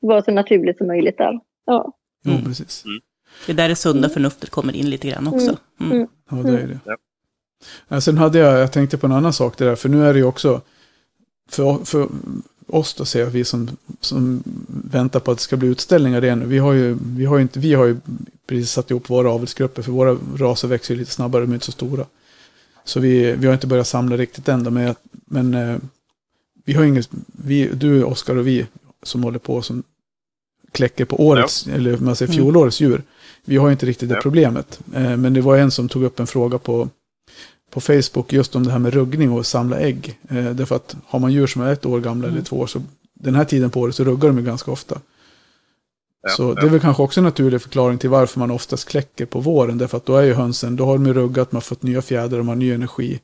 Vara så naturligt som möjligt där. Ja. Jo, Mm. precis. Det är där det sunda förnuftet kommer in lite grann också. Mm. Mm. Ja, det är det. Ja, sen hade jag, jag tänkte på en annan sak det där, för nu är det ju också, för, för oss då ser jag, vi som, som väntar på att det ska bli utställningar igen, vi har ju, vi har ju inte, vi har ju precis satt ihop våra avelsgrupper, för våra raser växer ju lite snabbare, de är inte så stora. Så vi, vi har inte börjat samla riktigt än men, men eh, vi har inget, vi, du, Oskar och vi som håller på som kläcker på årets, eller man säger Mm. fjolårets djur. Vi har ju inte riktigt det Ja. problemet. Eh, men det var en som tog upp en fråga på, på Facebook just om det här med ruggning och samla ägg. Eh, därför att har man djur som är ett år gamla eller Mm. två år så den här tiden på året så ruggar de ju ganska ofta. Ja, så ja. det är väl kanske också en naturlig förklaring till varför man oftast kläcker på våren. Därför att då är ju hönsen, då har de ju ruggat, man har fått nya fjädrar, de har ny energi.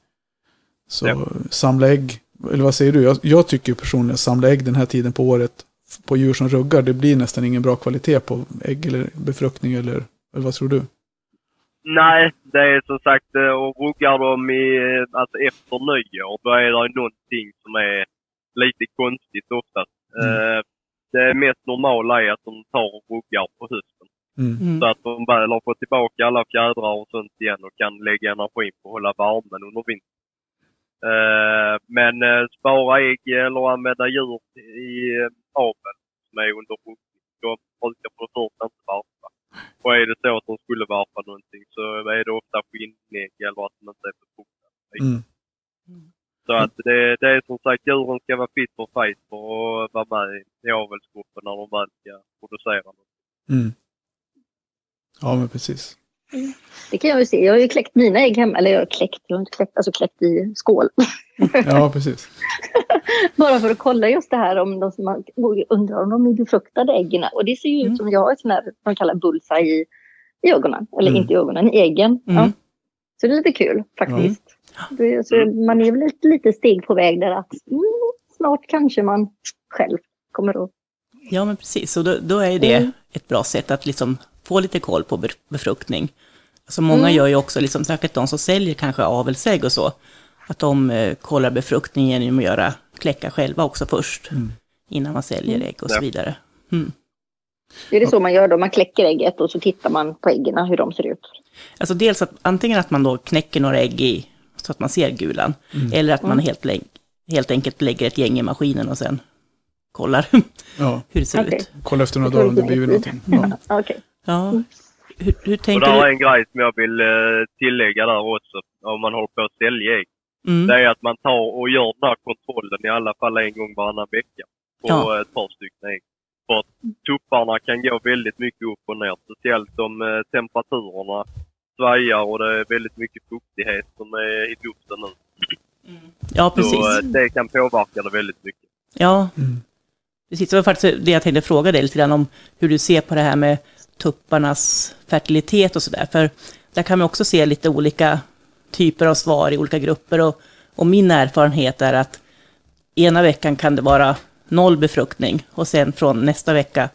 Så Ja. samla ägg, eller vad säger du? Jag, jag tycker personligen samla ägg den här tiden på året på djur som ruggar, det blir nästan ingen bra kvalitet på ägg eller befruktning eller, eller vad tror du? Nej, det är som sagt, eh, och ruggar de i, eh, alltså efter nyår, då är det någonting som är lite konstigt oftast. Mm. Eh, Det mest normala är att de tar och ruggar på hösten. Mm. Mm. Så att de väl har fått tillbaka alla fjädrar och sånt igen och kan lägga energi på att hålla värmen under vintern. Eh, Men eh, spara ägg eller använda djur i eh, avel som är under ruggning, de brukar för det första inte varpa. Och är det så att de skulle varpa någonting så är det ofta skinnägg eller att de inte är befruktade. Mm. Så att det, det är som sagt, djuren ska vara fit for fight för att vara med i avelsgruppen när de väl ska producera något. Mm. Ja, men precis. Det kan jag ju se. Jag har ju kläckt mina ägg hemma. Eller jag har kläckt, jag har inte kläckt, alltså kläckt i skål. Ja, precis. Bara för att kolla just det här om de som man undrar om de är befruktade äggen. Och det ser ju ut Mm. som jag har ett sån här, som man kallar bullseye i, i ögonen. Eller Mm. inte i ögonen, i äggen. Mm. Ja. Så det är lite kul faktiskt. Det, så man är väl lite, lite steg på väg där att mm, snart kanske man själv kommer att... Ja, men precis. Och då, då är det Mm. ett bra sätt att liksom få lite koll på bef- befruktning. Alltså många Mm. gör ju också, liksom, säkert de som säljer kanske avelsägg och så, att de eh, kollar befruktningen genom att göra kläcka själva också först, Mm. innan man säljer Mm. ägg och så vidare. Mm. Det är det så man gör då, man kläcker ägget och så tittar man på äggen hur de ser ut. Alltså dels att antingen att man då knäcker några ägg i, så att man ser gulan, eller att man Mm. helt, helt enkelt lägger ett gäng i maskinen och sen kollar Ja, hur det ser Okej. ut. kolla efter några dagar om det tid. någonting. Ja. Okej. Ja. Hur, hur Och tänker där är du? en grej som jag vill eh, tillägga där också, om man håller på att sälja ägg. Mm. Det är att man tar och gör den här kontrollen i alla fall en gång varannan vecka på Ja. ett par stycken ägg. För att tupparna kan gå väldigt mycket upp och ner, speciellt om eh, temperaturerna svajar och det är väldigt mycket fuktighet som är i luften nu. Ja, Så precis. eh, det kan påverka det väldigt mycket. Ja, Mm. precis. Det var faktiskt det jag tänkte fråga dig lite grann om hur du ser på det här med tupparnas fertilitet och sådär. För där kan man också se lite olika typer av svar i olika grupper. Och, och min erfarenhet är att ena veckan kan det vara noll befruktning och sen från nästa vecka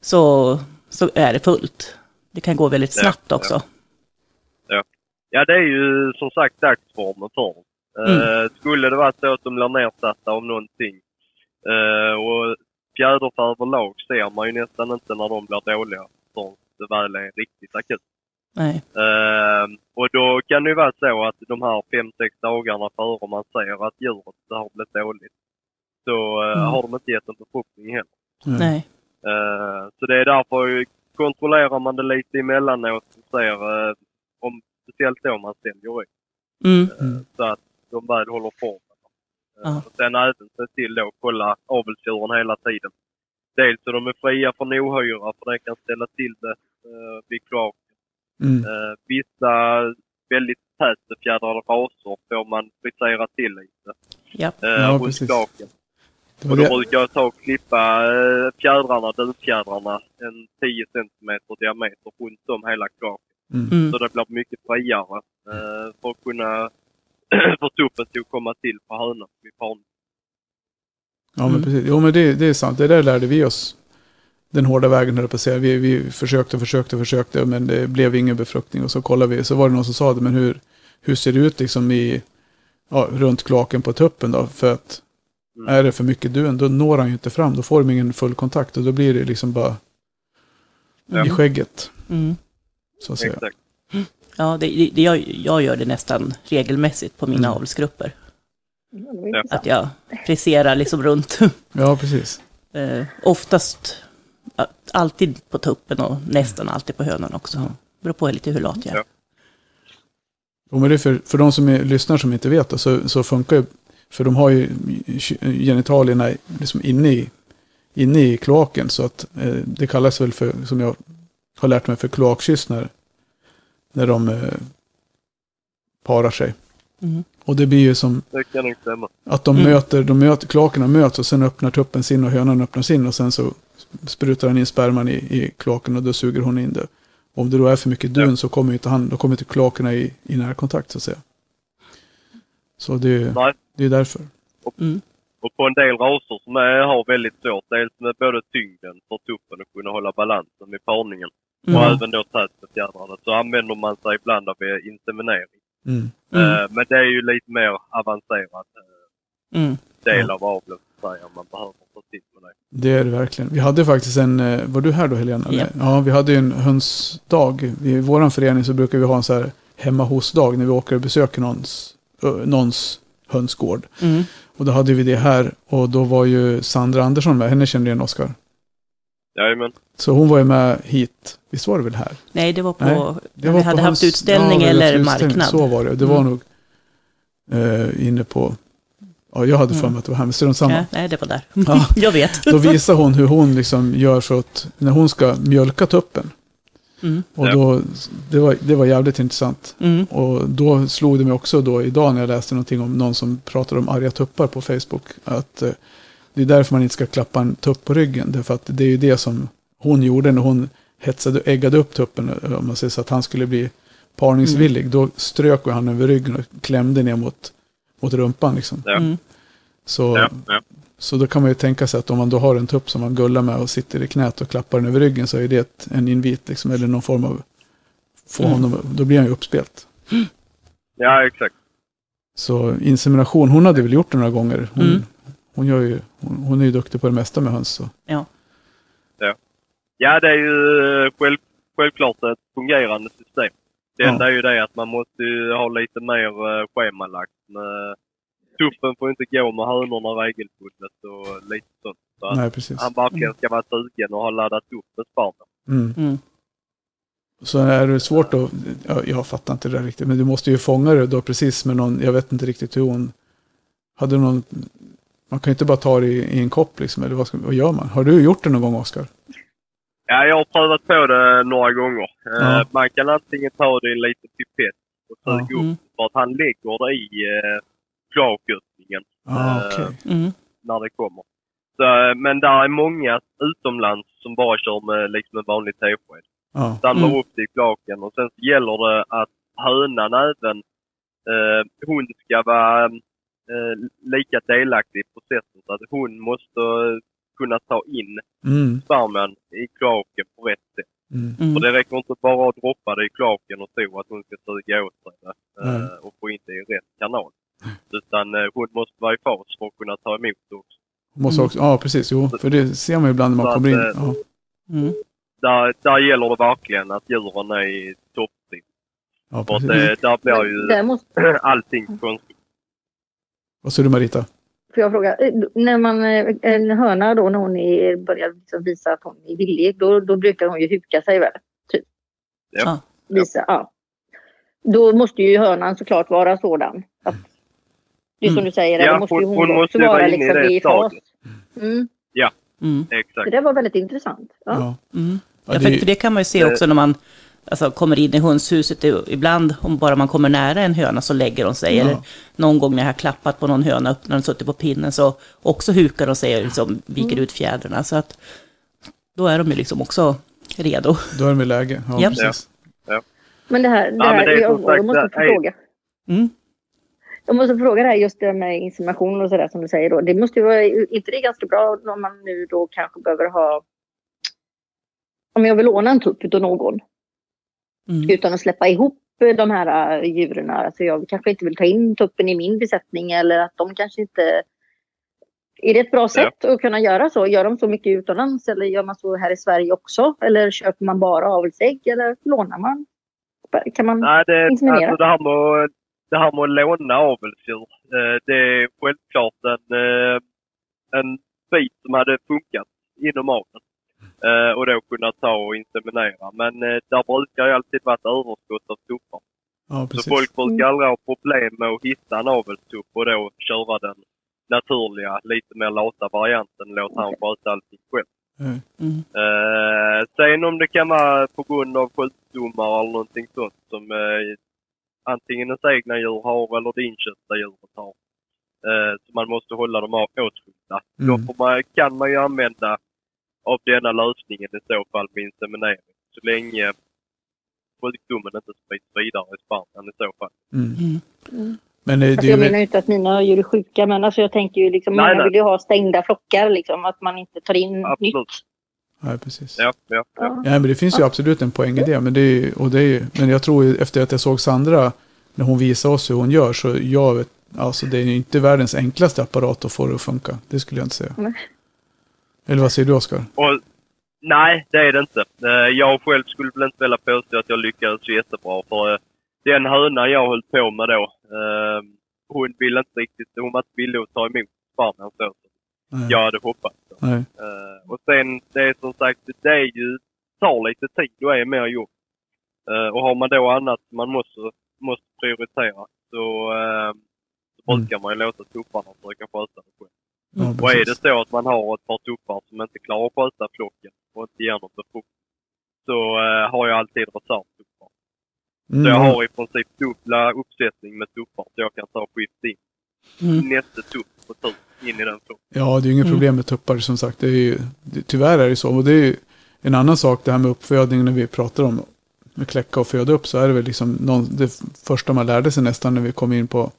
så, så är det fullt. Det kan gå väldigt Ja, snabbt ja. också. Ja, det är ju som sagt dagsformen för dem. Eh, skulle det vara så att de blir nedsatta av någonting eh, och fjäderfä överlag ser man ju nästan inte när de blir dåliga det väl är riktigt akut. Nej. Eh, och då kan det ju vara så att de här 5-6 dagarna före man ser att djuret har blivit dåligt så eh, Mm. har de inte gett en befruktning heller. Nej. Eh, så det är därför kontrollerar man det lite emellanåt och ser eh, om, speciellt då man säljer ägg. Mm. Mm. så att de väl håller formen. Ja. Och sen även se till då att kolla avelsdjuren hela tiden. Dels så de är fria från ohyra för det kan ställa till det eh, vid kloaken. Mm. Eh, vissa väldigt tätbefjädrade raser får man frisera till lite Ja. eh, Ja, precis. kloaken. Det var Och då brukar jag ta och klippa eh, fjädrarna, duvfjädrarna, en 10 cm diameter runt om hela kloaken. Mm. Mm. Så det blir mycket friare eh, för att kunna för tuppen till att komma till på hönan vid parning. Ja, men Mm. precis. Jo, men det, det är sant. Det där lärde vi oss. Den hårda vägen, höll på att säga. Vi, vi försökte, försökte, försökte, men det blev ingen befruktning. Och så kollade vi, så var det någon som sa det, men hur, hur ser det ut liksom i, ja, runt klaken på tuppen då? För att Mm. är det för mycket dun, då når han ju inte fram. Då får de ingen full kontakt och då blir det liksom bara Ja. i skägget, Mm. så att säga. Exakt. Ja, det, det, det- jag, jag gör det nästan regelmässigt på mina Mm. avelsgrupper. Ja, det. Att jag friserar liksom runt. Ja, precis. Eh, oftast alltid på tuppen och nästan alltid på hönan också. Ja. Beror på lite hur lat jag är. Ja. Men det är för, för de som är, lyssnar som inte vet det, så, så funkar ju, för de har ju genitalierna liksom inne i, inne i kloaken, så att eh, det kallas väl för, som jag har lärt mig, för kloakkyss när, när de eh, parar sig. Mm. Och det blir ju som att de Mm. möter, de möter, kloakerna möts och sen öppnar tuppen sin och hönan öppnar sin och sen så sprutar han in sperman i, i kloaken och då suger hon in det. Om det då är för mycket dun Ja. så kommer inte han, då kommer inte kloakerna i, i närkontakt så att säga. Så det, Nej. det är därför. Mm. Och på en del raser som är, har väldigt svårt, dels med både tyngden för tuppen att kunna hålla balansen vid parningen och Mm. även då tätbefjädrade, så använder man sig ibland av eh, inseminering. Mm. Mm. Eh, men det är ju lite mer avancerad eh, Mm. del av säga. Man behöver ta till med det. Det är det verkligen. Vi hade faktiskt en, eh, var du här då Helena? Ja. ja vi hade ju en hönsdag. I vår förening så brukar vi ha en så här hemma hos-dag när vi åker och besöker någons, någons hönsgård. Mm. Och då hade vi det här och då var ju Sandra Andersson med, henne kände igen Oskar. Jajamän. Så hon var ju med hit, visst var det väl här? Nej, det var på, Nej, Det vi var hade på haft hans- utställning ja, vi hade eller haft utställning, marknad. Så var det, det var Mm. nog eh, inne på, ja jag hade för Mm. mig att det var här, men strunt samma. Ja, nej, det var där. Ja. jag vet. Då visar hon hur hon liksom gör för att, när hon ska mjölka tuppen. Mm. Och Ja. då, det var, det var jävligt intressant. Mm. Och då slog det mig också då idag när jag läste någonting om någon som pratade om arga tuppar på Facebook. Att eh, det är därför man inte ska klappa en tupp på ryggen. Därför att det är ju det som hon gjorde när hon hetsade, äggade upp tuppen, om man säger så att han skulle bli parningsvillig, då strök han över ryggen och klämde ner mot, mot rumpan liksom. Ja. Mm. Så, Ja, ja. så då kan man ju tänka sig att om man då har en tupp som man gullar med och sitter i knät och klappar den över ryggen så är det ett, en invit liksom, eller någon form av, få Mm. honom, då blir han ju uppspelt. ja, exakt. Så insemination, hon hade väl gjort det några gånger. Hon, Mm. Hon, gör ju, hon, hon är ju duktig på det mesta med höns. Så. Ja. Ja, det är ju själv, självklart ett fungerande system. Det Ja. enda är ju det att man måste ju ha lite mer eh, schemalagt. Med, tuppen får inte gå med hönorna regelbundet och lite sånt. Så Nej, precis. han verkligen ska vara sugen och ha laddat upp med sparmen. Mm. Mm. Så är det svårt att, ja, jag fattar inte det där riktigt, men du måste ju fånga det då precis med någon, jag vet inte riktigt hur hon, hade någon, man kan ju inte bara ta det i, i en kopp liksom, eller vad, ska, vad gör man? Har du gjort det någon gång Oskar? Ja, jag har prövat på det några gånger. Eh, Ja. Man kan antingen ta det i en liten pipett och Ja. suga upp Mm. för att han lägger det i eh, kloaköppningen Ah, Eh, okej. Mm. när det kommer. Så, eh, men där är många utomlands som bara kör med liksom en vanlig tesked. Ja. Samlar Mm. upp det i klaken och sen så gäller det att hönan även, eh, hon ska vara eh, lika delaktig i processen. Så att hon måste kunna ta in Mm. sperman i klaken på rätt sätt. Mm. Mm. För det räcker inte bara att droppa det i klaken och tro att hon ska suga åt sig det eh, och få in det i rätt kanal. Utan eh, hon måste vara i fas för att kunna ta emot det också. Måste Mm. också, ja precis, jo, för det ser man ju ibland när man Så kommer in. att, eh, Ja. Mm. Där, där gäller det verkligen att djuren är i topptrim. Ja, För det, där blir ju måste, allting konstigt. Vad säger du Marita? får jag fråga, eh, när man, eh, en höna då när hon är, börjar liksom visa att hon är villig, då, då brukar hon ju huka sig väl? Typ. Ja. Ja. Visa, ja. Då måste ju hönan såklart vara sådan. Att, det är som Mm. du säger, Ja, då måste ju hon- hon, hon måste vara vara inne i liksom det i fas. Mm. Mm. Exakt. Det där var väldigt intressant. Ja. Ja. Mm. Ja, Ja, det för, för det kan man ju se också när man alltså, kommer in i hönshuset. Ibland, om bara man kommer nära en höna så lägger de sig. Ja. Eller någon gång när jag har klappat på någon höna upp när den suttit på pinnen så också hukar de sig och liksom viker ut fjädrarna. Så att då är de ju liksom också redo. Då är de i läge. Ja, Ja. precis. Men det här, det Ja, men här det är jag, jag måste få fråga. Mm. Jag måste fråga det här just det med insemination och sådär som du säger då. Det måste ju vara, inte det är ganska bra om man nu då kanske behöver ha om jag vill låna en tupp utav någon Mm. utan att släppa ihop de här äh, djuren. Alltså jag kanske inte vill ta in tuppen i min besättning eller att de kanske inte... Är det ett bra sätt att kunna göra så? Gör de så mycket utomlands eller gör man så här i Sverige också? Eller köper man bara avelsägg eller lånar man? Kan man... Nej, det, Inseminera. alltså det här med, att- det här med att låna avelsdjur, eh, det är självklart en, eh, en bit som hade funkat inom aveln. Eh, och då kunna ta och inseminera. Men eh, där brukar ju alltid vara ett överskott av tuppar. Ja, Så folk brukar aldrig ha problem med att hitta en avelstupp och då köra den naturliga, lite mer lata varianten. Låta han sköta allting själv. Eh, Mm. Eh, sen om det kan vara på grund av sjukdomar eller någonting sånt som eh, antingen ens egna djur har eller det inköpta djuret har. Eh, så man måste hålla dem av- åtskilda. Då Mm. får man, kan man ju använda av denna lösningen i så fall med inseminering. Så länge sjukdomen inte sprids vidare i sperman i så fall. Mm. Mm. Mm. Men det, Alltså jag menar ju inte att mina djur är sjuka men alltså jag tänker ju liksom, Nej, nej. vill ju ha stängda flockar liksom, att man inte tar in Absolut. nytt. Ja, precis. Ja, ja, ja. Ja. Men det finns ju absolut en poäng i det. Men, det är, ju- och det är, ju- men jag tror efter att jag såg Sandra, när hon visade oss hur hon gör, så jag vet, alltså det är ju inte världens enklaste apparat att få det att funka. Det skulle jag inte säga. Nej. Eller vad säger du Oskar? Nej, det är det inte. Eh, Jag själv skulle väl inte vilja påstå att jag lyckades jättebra. För eh, den höna jag höll på med då, eh, hon ville inte riktigt, hon var inte villig att ta emot sperman så som jag hade hoppats. Nej. Och sen, det är som sagt, det är ju, tar lite tid och är mer jobb. Och har man då annat man måste, måste prioritera så, så Mm. brukar man ju låta tupparna försöka sköta det själv. Ja, Och är det så att man har ett par tuppar som inte klarar att sköta flocken och inte ger någon befruktning så eh, har jag alltid reservtuppar. Mm, Så jag ja. har i princip dubbla uppsättning med tuppar så jag kan ta och skifta in Mm. nästa tupp på tur in i den flocken. Ja, det är ju inget Mm. problem med tuppar som sagt. Det är ju, det, tyvärr är det så. Och det är ju, En annan sak, det här med uppfödning, när vi pratar om att kläcka och föda upp, så är det väl liksom någon, det första man lärde sig nästan när vi kom in på,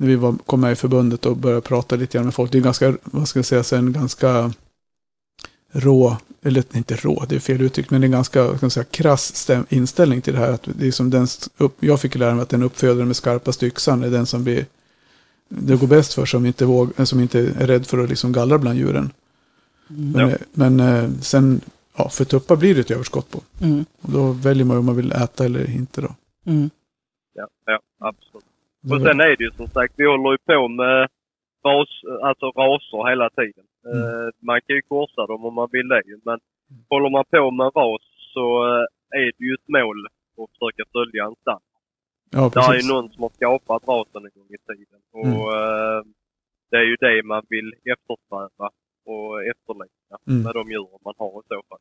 när vi var, kom med i förbundet och började prata lite grann med folk. Det är ganska, vad ska jag säga, en ganska rå, eller inte rå, det är fel uttryck, men det är en ganska ska jag säga, krass stäm, inställning till det här. Att det är som den, upp, jag fick lära mig att den uppfödaren med skarpaste yxan är den som blir, det går bäst för, som inte, våg, som inte är rädd för att liksom gallra bland djuren. Mm. Men, Ja. men eh, sen, ja, för tuppar blir det ett överskott på. Mm. Och då väljer man om man vill äta eller inte då. Mm. Ja, ja absolut. Och sen är det ju som sagt, vi håller ju på med ras, alltså raser hela tiden. Mm. Eh, man kan ju korsa dem om man vill det men håller man på med ras så eh, är det ju ett mål att försöka följa en stam. ja, Det är ju någon som har skapat rasen en gång i tiden. Och eh, det är ju det man vill eftersträva och efterlikna Mm. med de djur man har i så fall.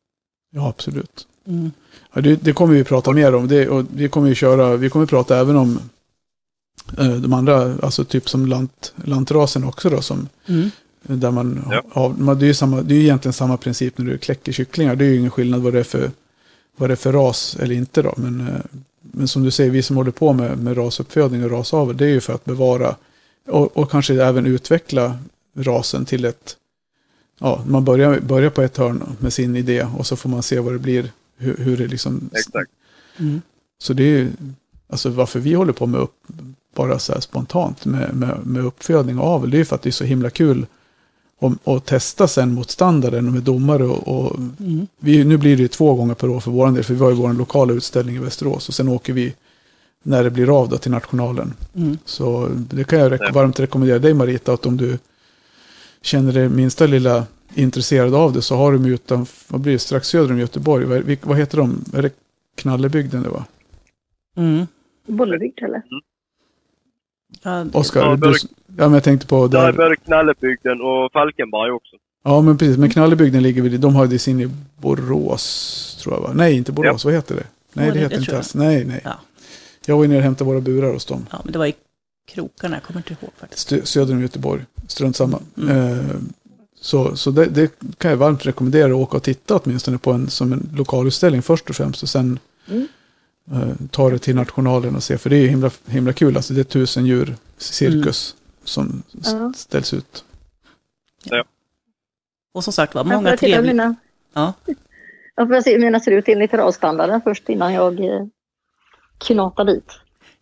Ja, absolut. Mm. Ja, det, det kommer vi prata mer om. Det, och vi kommer ju köra, vi kommer prata även om de andra, alltså typ som lant, lantrasen också då, som Mm. där man, Ja. ja. man, det, är ju samma, det är ju egentligen samma princip när du kläcker kycklingar. Det är ju ingen skillnad vad det är för, vad det är för ras eller inte då. Men, eh, men som du säger, vi som håller på med, med rasuppfödning och rasavel, det är ju för att bevara och, och kanske även utveckla rasen till ett, ja, man börjar, börjar på ett hörn med sin idé och så får man se vad det blir, hur, hur det liksom Exakt. Mm. så det är ju, alltså varför vi håller på med upp, bara så här spontant med, med, med uppfödning och avel, det är ju för att det är så himla kul att, testa sen mot standarden och med domare och, och Mm. vi, nu blir det ju två gånger per år för vår del, för vi har ju vår lokala utställning i Västerås och sen åker vi när det blir av då till nationalen. Mm. Så det kan jag rek- varmt rekommendera dig Marita, att om du känner dig minsta lilla intresserad av det så har de ju utan, vad blir det, strax söder om Göteborg, vad, vad heter de? Är det Knallebygden det var? Mm. Bollebygd eller? Ja, Oskar, Ja, du, ja men jag tänkte på Där är där. både Knallebygden och Falkenberg också. Ja men precis, men Knallebygden ligger vid, de har ju det sin i Borås, tror jag va? Nej, inte Borås, vad heter det? Nej, Ja, det det- heter inte alls. Nej, nej. Ja. Jag var inne och hämtade våra burar hos dem. ja, men det var i krokarna, jag kommer inte ihåg faktiskt. Stö- söder om Göteborg. Strunt samma. Mm. Eh, så så det, det kan jag varmt rekommendera att åka och titta åtminstone på en, som en lokalutställning först och främst. Och sen Mm. Eh, ta det till nationalen och se. För det är ju himla, himla kul. Alltså det är tusen djur cirkus som s- Ja. ställs ut. Och som sagt var, många trevliga... mina, Ja. jag får se hur mina ser ut enligt rasstandarden först innan jag eh, knatar dit.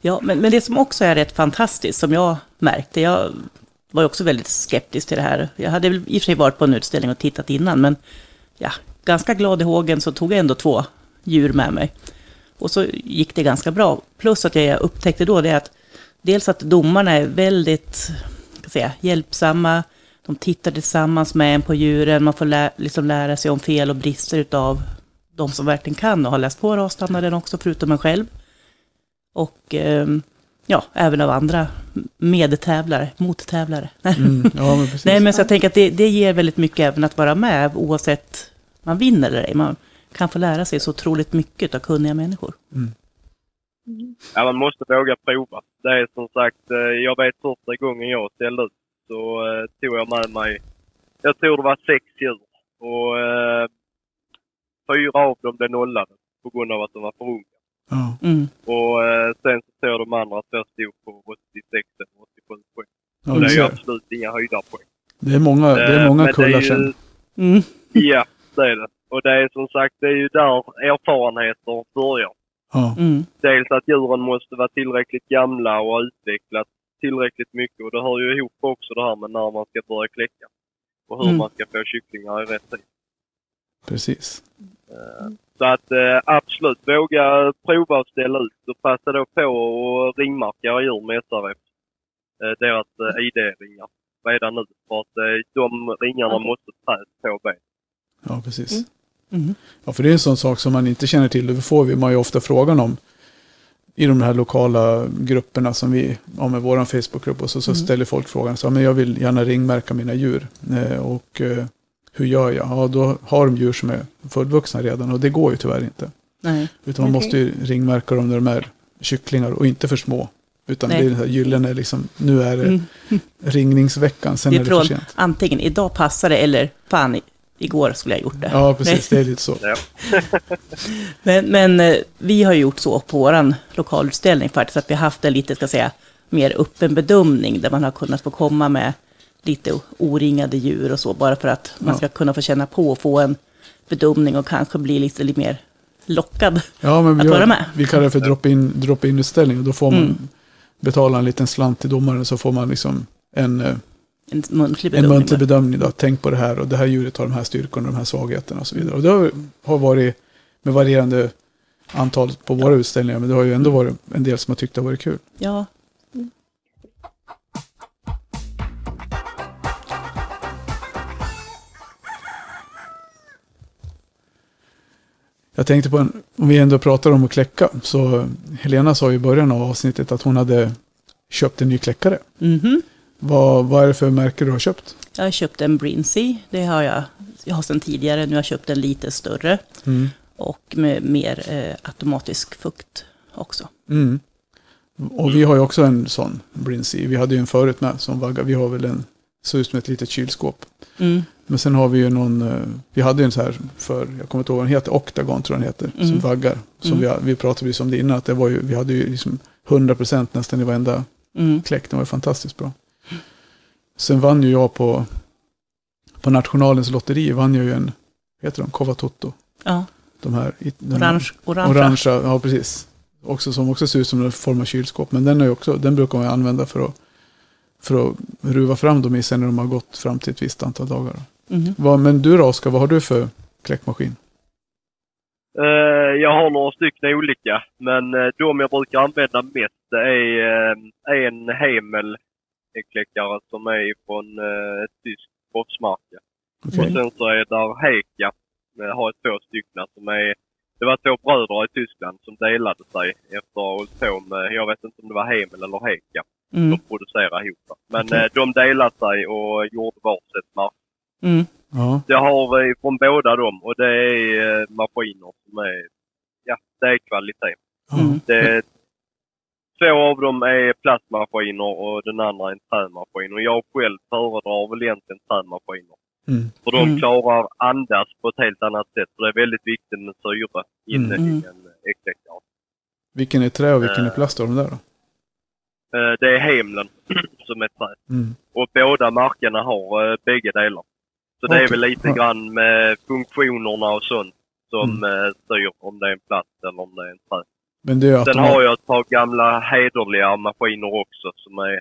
Ja, men, men det som också är rätt fantastiskt, som jag märkte, jag var också väldigt skeptisk till det här. Jag hade väl i och för sig varit på en utställning och tittat innan, men ja, ganska glad i hågen så tog jag ändå två djur med mig. Och så gick det ganska bra. Plus att jag upptäckte då det att dels att domarna är väldigt ska säga, hjälpsamma, de tittar tillsammans med en på djuren, man får lä liksom lära sig om fel och brister utav de som verkligen kan och har läst på rasstandarden också, förutom en själv. Och ehm, ja, även av andra medtävlare, mottävlare. Mm, ja, men. Nej, men så jag tänker att det, det ger väldigt mycket även att vara med, oavsett man vinner eller ej. Man kan få lära sig så otroligt mycket av kunniga människor. Ja, man måste våga prova. Det är som sagt, eh, jag vet första gången jag ställde ut så eh, tog jag med mig, jag tror det var sex djur. Och eh, fyra av dem blev nollade på grund av att de var för unga. Mm. Och eh, sen så såg de andra två stod på 86 eller 87 poäng. ja, det är ju absolut inga höjdarpoäng. det är många, det är många kullar det är sen. Mm. Ja, det är det. Och det är som sagt, det är ju där erfarenheter börjar. Ja, Mm. dels att djuren måste vara tillräckligt gamla och ha utvecklats tillräckligt mycket. Och det hör ju ihop också det här med när man ska börja kläcka. Och hur Mm. man ska få kycklingar i rätt tid. precis. Så att eh, absolut, våga prova att ställa ut och passa då på och ringmarka era djur med SRF. Eh, deras eh, ID-ringar redan nu. För att eh, de ringarna måste träs på ben. Ja, precis. Mm. Mm. Ja, för det är en sån sak som man inte känner till. Det får vi man ju ofta frågan om i de här lokala grupperna som vi har med vår Facebookgrupp. Och så, så Mm. ställer folk frågan så men jag vill gärna ringmärka mina djur. Eh, och eh, hur gör jag? Ja, då har de djur som är fullvuxna redan och det går ju tyvärr inte. Nej. Utan man Okej. måste ju ringmärka dem när de är kycklingar och inte för små. Utan Nej. det är den här gyllene liksom, nu är det Mm. ringningsveckan, sen Det är är det för sent. antingen idag passar det eller fan, igår skulle jag ha gjort det. Ja, precis. Det är lite så. Men, men eh, vi har gjort så på vår lokalutställning faktiskt, att vi har haft en lite, ska säga, mer öppen bedömning, där man har kunnat få komma med lite oringade djur och så, bara för att man Ja. ska kunna få känna på och få en bedömning och kanske bli lite, lite mer lockad. Ja, men vi, Att vara med. vi kallar det för drop-in drop in utställning. Och då får man Mm. betala en liten slant till domaren så får man liksom en, eh, En muntlig en bedömning. muntlig bedömning. Då. Tänk på det här och det här djuret har de här styrkorna och de här svagheterna och så vidare. Och det har, varit med varierande antal på våra utställningar. Men det har ju ändå varit en del som har tyckt det har varit kul. Ja, Jag tänkte på en, om vi ändå pratar om att kläcka. Så Helena sa i början av avsnittet att hon hade köpt en ny kläckare. mhm. Vad, vad är det för märke du har köpt? Jag har köpt en Brinsey, det har jag, jag har sedan tidigare, nu har jag köpt en lite större Mm. och med mer eh, automatisk fukt också. Mm. Och vi har ju också en sån Brinsey. Vi hade ju en förut med som vagga. Vi har väl en, ser ut som ett litet kylskåp. Mm. Men sen har vi ju någon, eh, vi hade ju en så här för, jag kommer inte ihåg vad den heter, Octagon tror jag den heter, som Mm. vaggar. Som Mm. vi, vi pratade precis om det innan, att det var ju, vi hade ju liksom 100% nästan i varenda Mm. kläck. Den var ju fantastiskt bra. Sen vann ju jag på, på Nationalens lotteri, vann jag ju en, heter de, Kova Toto. Ja, De här, den här orange, orangea. orangea, ja precis. Också, som också ser ut som en form av kylskåp. Men den, är ju också, den brukar man använda för att, för att ruva fram dem i sen när de har gått fram till ett visst antal dagar. Mhm. Vad, men du då Oskar, vad har du för kläckmaskin? Eh, jag har några stycken olika, men eh, de jag brukar använda mest är eh, en Hemel kläckare som är från eh, ett tyskt proffsmärke. Okej. Och sen så är där Heka. Jag har två stycken som är... Det var två bröder i Tyskland som delade sig efter att ha hållit på med, jag vet inte om det var Hemel eller Heka, Mm. de producerade ihop. Men Okej. eh, de delade sig och gjorde varsitt märke. Mm. Ja, Det har vi från båda dem och det är eh, maskiner som är... Ja, det är kvalitet. Mm. Det, två av dem är plastmaskiner och den andra är en trämaskin. Och jag själv föredrar väl egentligen trämaskiner. Mm. För de Mm. klarar andas på ett helt annat sätt. För det är väldigt viktigt med syre inne Mm. i en äggkläckare. Vilken är trä och vilken är Eh. plast av de där då? Eh, Det är Hemlen som är trä. Mm. Och båda markerna har eh, bägge delar. Så det är väl lite grann med funktionerna och sånt som Mm. mm. styr om det är en plast eller om det är en trä. Men det är Sen automat- har jag ett par gamla hederliga maskiner också som är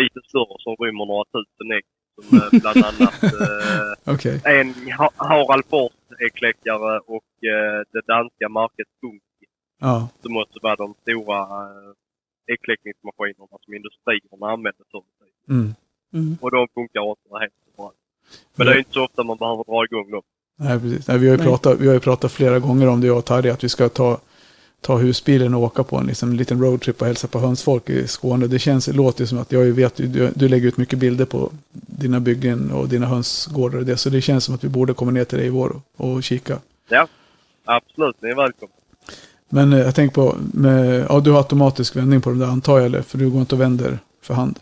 lite större som rymmer några tusen ägg. Som eh, bland annat eh, Okej. en Ha- Harald Fors äggkläckare och eh, det danska märket Funky Ja. som också var de stora eh, äggkläckningsmaskinerna som industrierna använde förr i tiden. Mm. Mm. Och de funkar också helt bra. Men det är inte så ofta man behöver dra igång dem. Nej, precis. Nej, vi, har ju Nej. pratat, vi har ju pratat flera gånger om det, jag och Tarja, att vi ska ta, ta husbilen och åka på en liksom, liten roadtrip och hälsa på hönsfolk i Skåne. Det känns, låter som att jag vet, du, du lägger ut mycket bilder på dina byggen och dina hönsgårdar och det, så det känns som att vi borde komma ner till dig i vår och, kika. Absolut, ni är välkomna. Men eh, jag tänker på, med, ja, du har automatisk vändning på de där antar jag, eller? För du går inte och vänder för hand.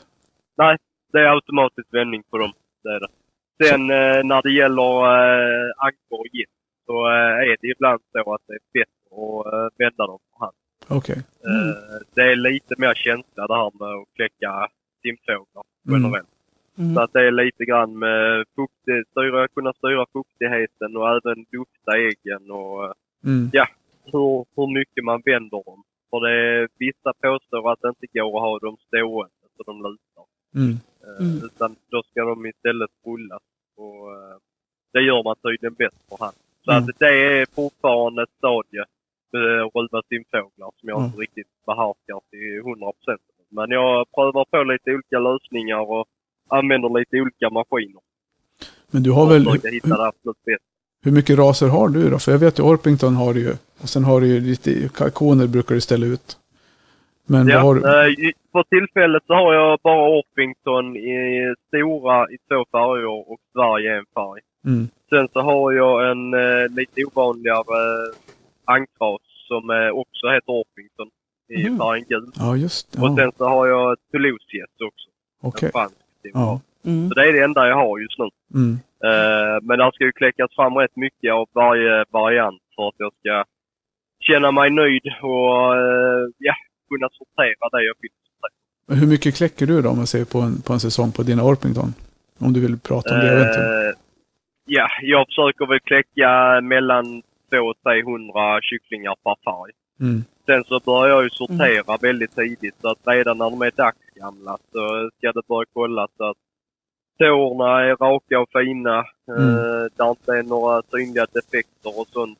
Nej, det är automatisk vändning på dem. Det är det. Sen eh, när det gäller eh, ankor och gift så eh, är det ibland så att det är bättre eh, vända dem för hand. Okej. Mm. Eh, det är lite mer känsla det här med att kläcka simfåglar Mm. generellt. Mm. Så att det är lite grann med fuktig, styra, kunna styra fuktigheten och även lukta äggen och eh, Mm. hur, hur mycket man vänder dem. För det är, vissa påstår att det inte går att ha dem stående så de lutar. Mm. Eh, Mm. Utan då ska de istället rullas. Och, eh, det gör man tydligen bäst för hand. Så Mm. att det är fortfarande ett stadie ruva simfåglar som jag Mm. inte riktigt behärskar till 100 procent. Men jag prövar på lite olika lösningar och använder lite olika maskiner. Men du har väl, bästa. hur mycket raser har du då? För jag vet ju Orpington har du ju. Och sen har du ju lite kalkoner brukar du ställa ut. Men vad Ja, har du? eh, för tillfället så har jag bara Orpington i stora i två färger och Sverige i en färg. Mm. Sen så har jag en eh, lite ovanligare eh, ankras som eh, också heter Orpington i Mhm. färgen gul. Ja, just det. Och sen så har jag Toulouse-gäss också. Okej. Fransk Ja. Mm. Så det är det enda jag har just nu. Mm. Eh, men där ska ju kläckas fram rätt mycket av varje variant för att jag ska känna mig nöjd och eh, ja, kunna sortera det jag vill. Men Hur mycket kläcker du då om man ser på en, på en säsong på dina Orpington? Om du vill prata om det. Eh, ja, jag försöker väl kläcka mellan 200 och 300 kycklingar per färg. Mm. Sen så börjar jag ju sortera väldigt tidigt så att redan när de är dagsgamla så ska det börja kollas så att tårna är raka och fina. Mm. Eh, där inte är några synliga defekter och sånt.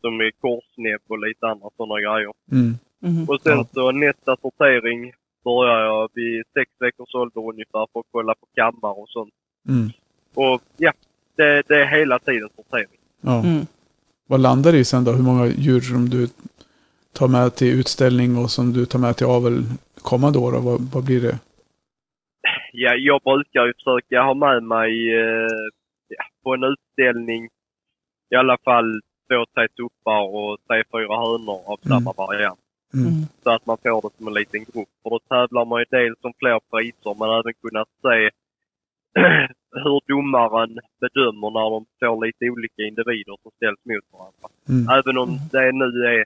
Som är korsnäbb och lite andra sådana grejer. Mm. Mhm. Och sen så nästa sortering börjar jag vid sex veckors ålder ungefär för att kolla på kammar och sånt. Mm. Och ja, det, det är hela tiden sortering. Ja. Mm. Vad landar det i sen då? Hur många djur som du tar med till utställning och som du tar med till avel kommande år? Vad, vad blir det? Ja, jag brukar ju försöka ha med mig eh, på en utställning i alla fall två, tre tuppar och tre, fyra hönor av Mm. samma variant. Mm. Mm. Så att man får det som en liten grupp. För då tävlar man ju dels om fler priser men även kunna se hur domaren bedömer när de får lite olika individer som ställs mot varandra. Mm. Även om det nu är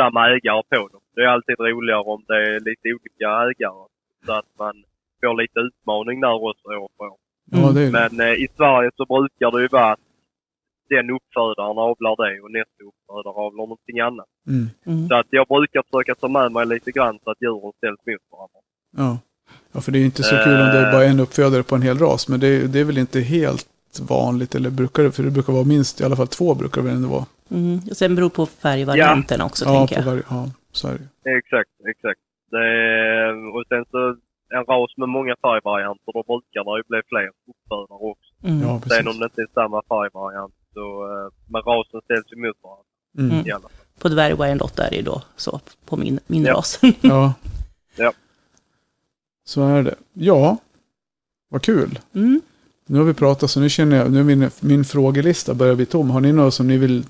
samma ägare på dem. Det är alltid roligare om det är lite olika ägare. Så att man får lite utmaning där också år för år. Är Men eh, i Sverige så brukar det ju vara att den uppfödaren avlar det och nästa uppfödare avlar någonting annat. mm. Mm. Så att jag brukar försöka ta med mig lite grann så att djuren ställs mot varandra. ja. Ja, för det är inte så kul om det är bara en uppfödare på en hel ras. Men det, är- det är väl inte helt vanligt, eller brukar det? För det brukar vara minst, i alla fall två brukar det väl ändå vara. Mm. Och sen beror på färgvarianten också, Ja, tänker jag. varje, ja, så är det. Exakt, exakt. Det är, och sen så en ras med många färgvarianter, då brukar det ju bli fler uppfödare också. Mm. Ja, Sen om det inte är samma färgvariant så, eh, men rasen ställs emot varandra Mm. i alla fall. På dvärg Wyandotte är det ju då så, på min, min Ja. ras. Ja. Ja. Så är det. Ja, vad kul. Mm. Nu har vi pratat så nu känner jag, nu är min, min frågelista börjar bli tom. Har ni något som ni vill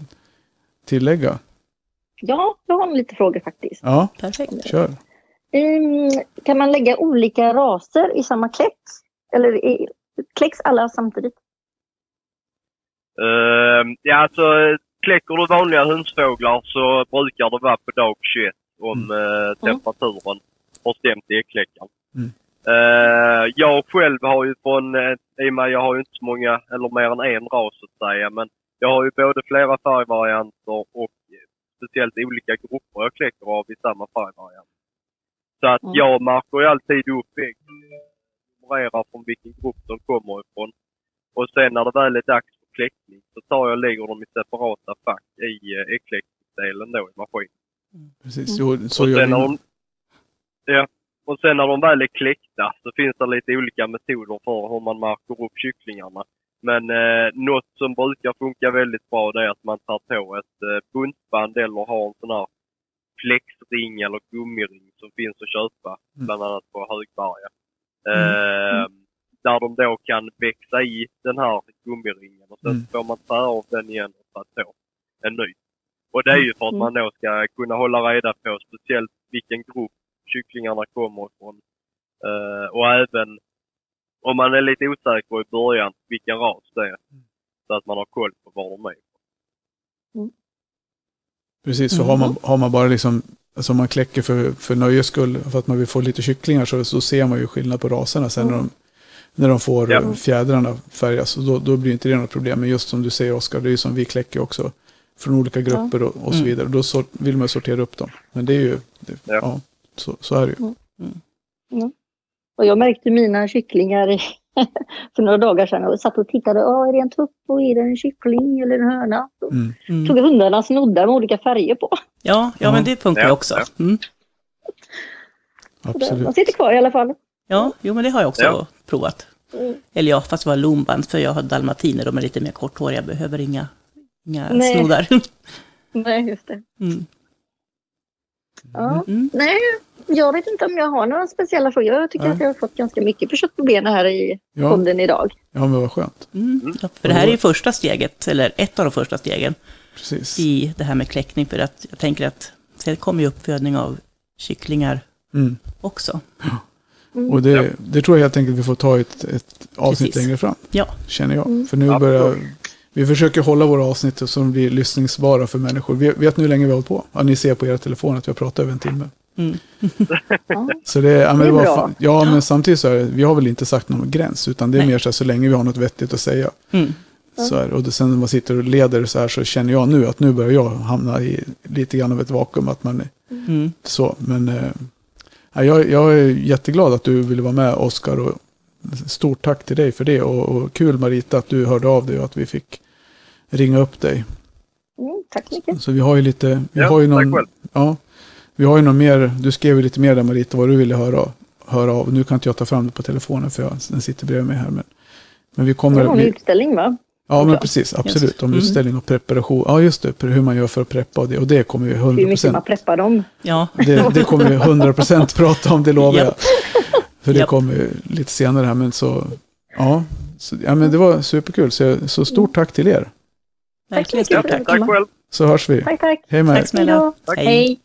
tillägga? Ja, jag har lite frågor faktiskt. Ja, Perfekt. kör. Mm, kan man lägga olika raser i samma kläck? Eller i, kläcks alla samtidigt? Eh, ja, alltså kläcker du vanliga hönsfåglar så brukar det vara på dag 21 om eh, temperaturen har stämt i äggkläckaren. Mm. Eh, jag själv har ju från, eh, i och med jag har ju inte så många, eller mer än en ras så att säga, men jag har ju både flera färgvarianter och eh, speciellt olika grupper jag kläcker av i samma färgvariant. Så att Mm. jag märker ju alltid upp ägg, numrerar från vilken grupp de kommer ifrån. Och sen när det väl är dags för kläckning så tar jag och lägger dem i separata fack i äggkläckningsdelen då i maskinen. Precis, jo, så och, gör sen vi. ja, och sen när de väl är kläckta så finns det lite olika metoder för hur man märker upp kycklingarna. Men eh, något som brukar funka väldigt bra det är att man tar på ett eh, buntband eller har en sån här flexring eller gummiring som finns att köpa Mm. bland annat på Högberga. Eh, Där de då kan växa i den här gummiringen och sen Mm. får man ta av den igen och ta på en ny. Och det är ju för att Mm. man då ska kunna hålla reda på speciellt vilken grupp kycklingarna kommer ifrån. Eh, och även om man är lite osäker i början vilken ras det är. Så att man har koll på var de är. Precis, för har, man, har man bara liksom, alltså om man kläcker för, för nöjes skull, för att man vill få lite kycklingar, så, så ser man ju skillnad på raserna sen när de, när de får Ja. eh, fjädrarna färgas. Och då, då blir inte det något problem. Men just som du säger Oskar, det är ju som vi kläcker också från olika grupper och, och så Mm. vidare. Då sort, vill man sortera upp dem. Men det är ju, det, ja. Ja. så, så är det ju. Och jag märkte mina kycklingar för några dagar sedan och satt och tittade. Är det en tupp och är det en kyckling eller en höna? Så Mm. Mm. tog hundarna snoddar med olika färger på. Ja, ja, Ja. men det funkar ju Ja, också. ja. Mm. Absolut. De sitter kvar i alla fall. Ja, jo, men det har jag också Ja. provat. Mm. Eller ja, fast det var lomband, för jag har dalmatiner, de är lite mer korthåriga, jag behöver inga, inga Nej. snoddar. Nej, just det. Mm. Ja. Mm. Nej, jag vet inte om jag har några speciella frågor. Jag tycker Nej. att jag har fått ganska mycket på kött på benen här i Ja, podden idag. ja, men vad skönt. Mm. Ja, för det här är ju första steget, eller ett av de första stegen Precis. i det här med kläckning, för att jag tänker att sen kommer ju uppfödning av kycklingar Mm. också. Mm. Och det, det tror jag helt enkelt vi får ta ett, ett avsnitt Mm. Precis. längre fram, Ja, känner jag. Mm. För det tror jag helt enkelt vi får ta i ett, ett avsnitt Precis. längre fram, ja, känner jag. Mm. För nu börjar vi försöker hålla våra avsnitt så de blir lyssningsbara för människor. Vi vet nu hur länge vi har hållit på. Ja, ni ser på era telefoner att vi har pratat över en timme. Mm. Så det, ja, men Det var bra. fan, ja, men samtidigt så är det, vi har väl inte sagt någon gräns, utan det är Nej. mer så här, så länge vi har något vettigt att säga. Mm. Så här, och det, sen när man sitter och leder så här så känner jag nu att nu börjar jag hamna i lite grann av ett vakuum. Att man Mm. så, men ja, jag, jag är jätteglad att du ville vara med Oskar och stort tack till dig för det. Och, och kul Marita att du hörde av dig och att vi fick ringa upp dig. Mm, tack så mycket. Så vi har ju lite, vi Ja, har ju tack någon, själv. ja, vi har ju någon mer, du skrev ju lite mer där Marita vad du ville höra, höra av. Nu kan inte jag ta fram det på telefonen för jag, den sitter bredvid mig här. Men, men vi Det kommer, var en vi, utställning va? ja men precis, absolut, Just. om Mm. utställning och preparation. Ja just det, hur man gör för att preppa och det, och det kommer vi Hur 100 mycket man preppar dem. ja. Det, det kommer vi 100 procent prata om, det lovar jag. För det Japp. kommer ju lite senare här, men så, ja. Så, ja men det var superkul, så, så stort tack till er. Verkligen Tack så mycket. tack. Tack själv. Så hörs vi. Tack, tack. Hej med er. Tack snälla. Hej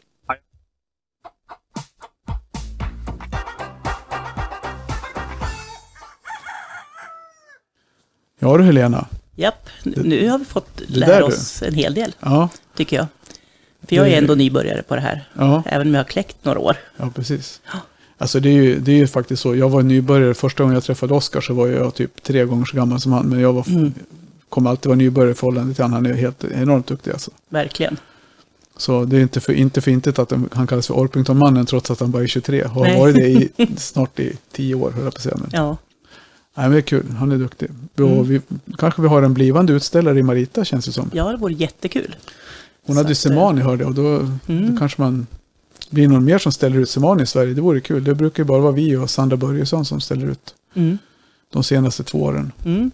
Ja du Helena. Japp, nu- har vi fått lära oss en hel del, Ja, tycker jag. För jag är ändå nybörjare på det här, ja, även om jag har kläckt några år. ja precis. Ja. Alltså det är, ju, det är ju faktiskt så. Jag var nybörjare. Första gången jag träffade Oskar så var jag typ tre gånger så gammal som han. Men jag var, Mm. kommer alltid vara nybörjare i förhållande till honom. Han är helt enormt duktig alltså. Verkligen. Så det är inte för, inte för intet att han kallas för Orpingtonmannen trots att han bara är 23. Och har Nej. varit det i, snart i tio år, höll jag på att säga. Ja, nej, men det är kul, han är duktig. Mm. Vi, kanske vi har en blivande utställare i Marita känns det som. ja det vore jättekul. Hon Så hade ju Semani hörde jag, och då, Mm. då kanske man blir någon mer som ställer ut Semani i Sverige. Det vore kul. Det brukar ju bara vara vi och Sandra Börjesson som ställer ut Mm. de senaste två åren. Mm.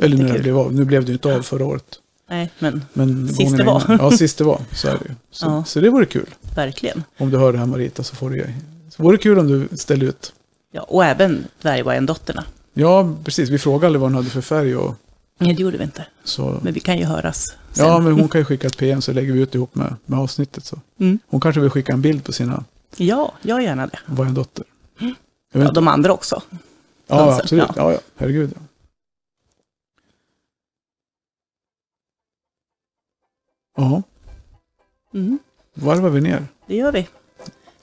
Eller nu, det blev av. nu blev det ju inte av förra året. Nej, men Men Sist det var. innan- Ja, sist det var. Så är det ju. Så, Ja. så det vore kul. verkligen. Om du hör det här Marita så får du så vore det kul om du ställer ut. Ja, och även dvärgvargen-dotterna. Ja, precis. Vi frågade aldrig vad hon hade för färg och Nej, det gjorde vi inte. så. Men vi kan ju höras sen. Ja, men hon kan ju skicka ett PM så lägger vi ut ihop med, med avsnittet. Så. Mm. Hon kanske vill skicka en bild på sina, Ja, jag gärna det. vad dotter. Jag vet Ja, inte. de andra också. ja, danser, absolut. ja. Ja, ja. Herregud. Ja. Ja, Mm. varvar vi ner. Det gör vi.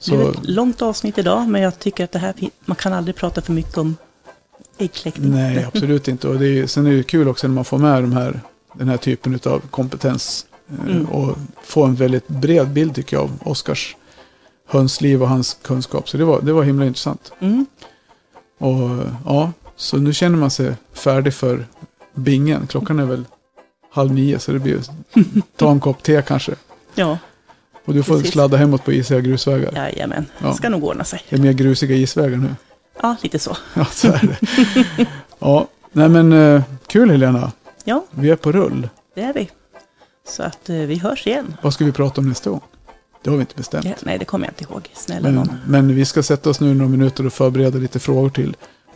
Det blev Så, ett långt avsnitt idag, men jag tycker att det här, man kan aldrig prata för mycket om äggkläckning. nej, absolut inte. Och det är, sen är det kul också när man får med de här, den här typen av kompetens. eh, Mm. Och få en väldigt bred bild tycker jag av Oskars hönsliv och hans kunskap. Så det var, det var himla intressant. Mm. Och ja, så nu känner man sig färdig för bingen. Klockan är väl halv nio så det blir ta en kopp te kanske. Ja, Och du får Precis. sladda hemåt på isiga grusvägar. jajamän. Ja. Ska nog ordna sig. Det är mer grusiga isvägar nu. Ja, lite så. Ja, så är det. ja, nej men eh, kul Helena. Ja, Vi är på rull. det är vi. Så att eh, vi hörs igen. Vad ska vi prata om nästa gång? Det har vi inte bestämt. Ja, nej, det kommer jag inte ihåg. Snälla någon. Men, men vi ska sätta oss nu några minuter och förbereda lite frågor till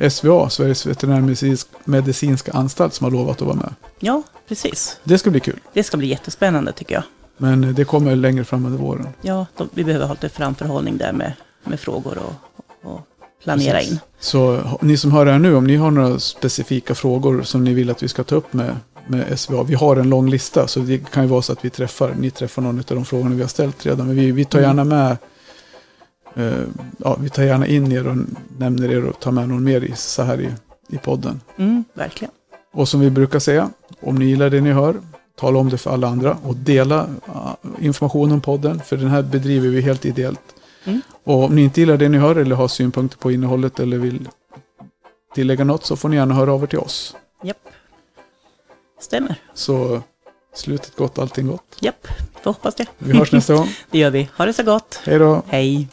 SVA, Sveriges veterinärmedicinska anstalt, som har lovat att vara med. Ja, precis. Det ska bli kul. Det ska bli jättespännande tycker jag. Men eh, det kommer längre fram under våren. Ja, då, vi behöver ha lite framförhållning där med, med frågor och, och planera Precis. in. Så ni som hör det här nu, om ni har några specifika frågor som ni vill att vi ska ta upp med, med SVA. Vi har en lång lista, så det kan ju vara så att vi träffar, ni träffar någon av de frågorna vi har ställt redan. Men vi, vi tar Mm. gärna med, eh, ja, vi tar gärna in er och nämner er och tar med någon mer i, så här i, i podden. Mm, verkligen. Och som vi brukar säga, om ni gillar det ni hör, tala om det för alla andra och dela uh, information om podden, för den här bedriver vi helt ideellt. Mm. Och om ni inte gillar det ni hör eller har synpunkter på innehållet eller vill tillägga något så får ni gärna höra av er till oss. Japp. Stämmer. Så slutet gott, allting gott. Japp, får hoppas det. Vi hörs nästa gång. Det gör vi. Ha det så gott. Hej då! Hej.